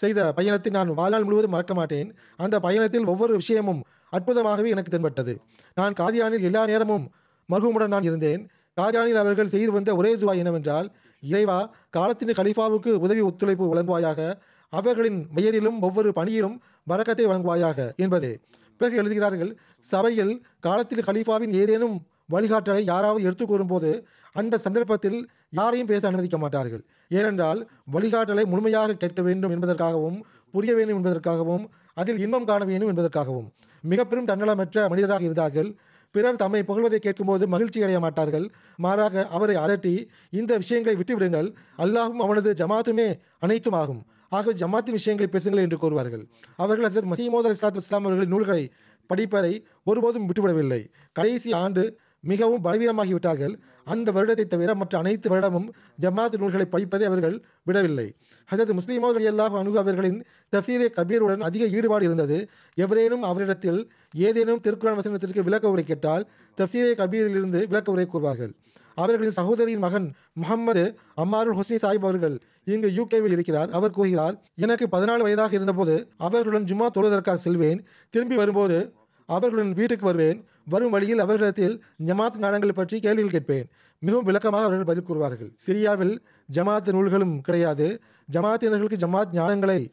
செய்த பயணத்தை நான் வாழ்நாள் முழுவதும் மறக்க மாட்டேன். அந்த பயணத்தில் ஒவ்வொரு விஷயமும் அற்புதமாகவே எனக்கு தென்பட்டது. நான் காதியானில் எல்லா நேரமும் மருகுமுடன் நான் இருந்தேன். காதியானில் அவர்கள் செய்து வந்த ஒரே துவா என்னவென்றால் இறைவா காலத்தின் கலிஃபாவுக்கு உதவி ஒத்துழைப்பு வழங்குவாயாக அவர்களின் வயதிலும் ஒவ்வொரு பணியிலும் வரக்கத்தை வழங்குவாயாக என்பதே. பிறகு எழுதுகிறார்கள் சபையில் காலத்தில் கலீஃபாவின் ஏதேனும் வழிகாட்டலை யாராவது எடுத்துக்கூறும்போது அந்த சந்தர்ப்பத்தில் யாரையும் பேச அனுமதிக்க மாட்டார்கள். ஏனென்றால் வழிகாட்டலை முழுமையாக கேட்க வேண்டும் என்பதற்காகவும் புரிய வேண்டும் என்பதற்காகவும் அதில் இன்பம் காண வேண்டும் என்பதற்காகவும். மிக பெரும் தன்னலமற்ற மனிதராக இருந்தார்கள். பிறர் தம்மை புகழ்வதை கேட்கும்போது மகிழ்ச்சி அடைய மாட்டார்கள். மாறாக அவரை அதட்டி இந்த விஷயங்களை விட்டுவிடுங்கள். அல்லாஹும் அவனது ஜமாத்துமே அனைத்தும் ஆகும். ஆகவே ஜமாத்தின் விஷயங்களை பேசுங்கள் என்று கூறுவார்கள். அவர்கள் ஹசரத் மசீமோதர் இஸ்லாத் இஸ்லாம் அவர்களின் நூல்களை படிப்பதை ஒருபோதும் விட்டுவிடவில்லை. கடைசி ஆண்டு மிகவும் பலவீனமாகிவிட்டார்கள். அந்த வருடத்தை தவிர மற்ற அனைத்து வருடமும் ஜமாத் நூல்களை படிப்பதை அவர்கள் விடவில்லை. ஹசரத் முஸ்லிமோ அலி அல்லாஹ் அனுகு அவர்களின் தப்சீரே கபீருடன் அதிக ஈடுபாடு இருந்தது. எவரேனும் அவரிடத்தில் ஏதேனும் திருக்குறான் வசனத்திற்கு விளக்க உரை கேட்டால் தப்சீரே கபீரிலிருந்து விளக்க உரை கூறுவார்கள். அவர்களின் சகோதரியின் மகன் முகமது அம்மாருல் ஹுஸ்னி சாஹிப் அவர்கள் இங்கு யூகேவில் இருக்கிறார். அவர் கூறுகிறார் எனக்கு பதினாலு வயதாக இருந்தபோது அவர்களுடன் ஜும்மா தொழுவதற்காக செல்வேன். திரும்பி வரும்போது அவர்களுடன் வீட்டுக்கு வருவேன். வரும் வழியில் அவர்களிடத்தில் ஜமாத் நாடங்கள் பற்றி கேள்விகள் கேட்பேன். மிகவும் விளக்கமாக அவர்கள் பதில் கூறுவார்கள். சிரியாவில் ஜமாத் நூல்களும் கிடையாது. ஜமாத்தினர்களுக்கு ஜமாத் ஞானங்களை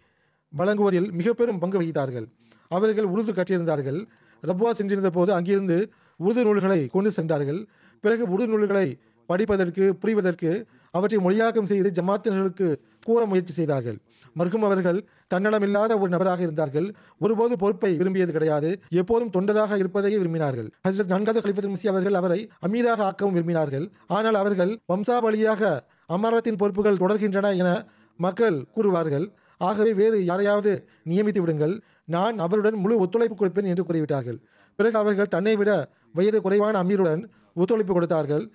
வழங்குவதில் மிக பெரும் பங்கு வகித்தார்கள். அவர்கள் உருது கற்றிருந்தார்கள். ரப்வா சென்றிருந்த போது அங்கிருந்து உருது நூல்களை கொண்டு சென்றார்கள். பிறகு உருது நூல்களை படிப்பதற்கு புரிவதற்கு அவற்றை மொழியாக்கம் செய்து ஜமாத்தினர்களுக்கு கூற முயற்சி செய்தார்கள். மர்ஹூம் அவர்கள் தன்னலமில்லாத ஒரு நபராக இருந்தார்கள். ஒருபோது பொறுப்பை விரும்பியது கிடையாது. எப்போதும் தொண்டராக இருப்பதையே விரும்பினார்கள். ஹசரத் நான்காவது கலிஃபத் மிஸ்ஸி அவர்கள் அவரை அமீராக ஆக்கவும் விரும்பினார்கள். ஆனால் அவர்கள் வம்சாவளியாக அமரத்தின் பொறுப்புகள் தொடர்கின்றன என மக்கள் கூறுவார்கள். ஆகவே வேறு யாரையாவது நியமித்து விடுங்கள். நான் அவருடன் முழு ஒத்துழைப்பு கொடுப்பேன் என்று கூறிவிட்டார்கள். பிறகு அவர்கள் தன்னை விட வயது குறைவான அமீருடன் ஒத்துழைப்பு கொடுத்தார்கள்.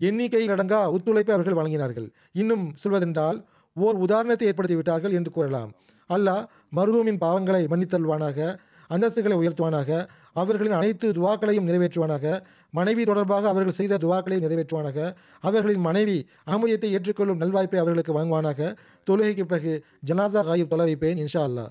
எண்ணிக்கையில் அடங்கா ஒத்துழைப்பை அவர்கள் வழங்கினார்கள். இன்னும் சொல்வதென்றால் ஓர் உதாரணத்தை ஏற்படுத்தி விட்டார்கள் என்று கூறலாம். அல்லாஹ் மருகூமின் பாவங்களை மன்னித்தல்வானாக அந்தஸ்துகளை உயர்த்துவானாக அவர்களின் அனைத்து துவாக்களையும் நிறைவேற்றுவானாக மனைவி தொடர்பாக அவர்கள் செய்த துவாக்களையும் நிறைவேற்றுவானாக அவர்களின் மனைவி அகமதியத்தை ஏற்றுக்கொள்ளும் நல்வாய்ப்பை அவர்களுக்கு வழங்குவானாக. தொழுகைக்கு பிறகு ஜனாசா காயிப் தொலை வைப்பேன் இன்ஷா அல்லாஹ்.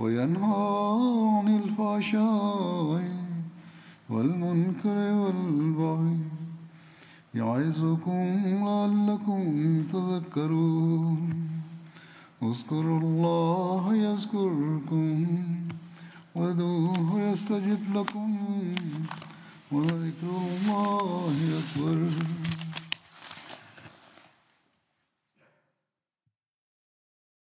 وينهى عن الفحشاء والمنكر والبغي يعظكم لعلكم تذكرون. اذكروا الله يذكركم وادعوه يستجب لكم ولذكر الله أكبر.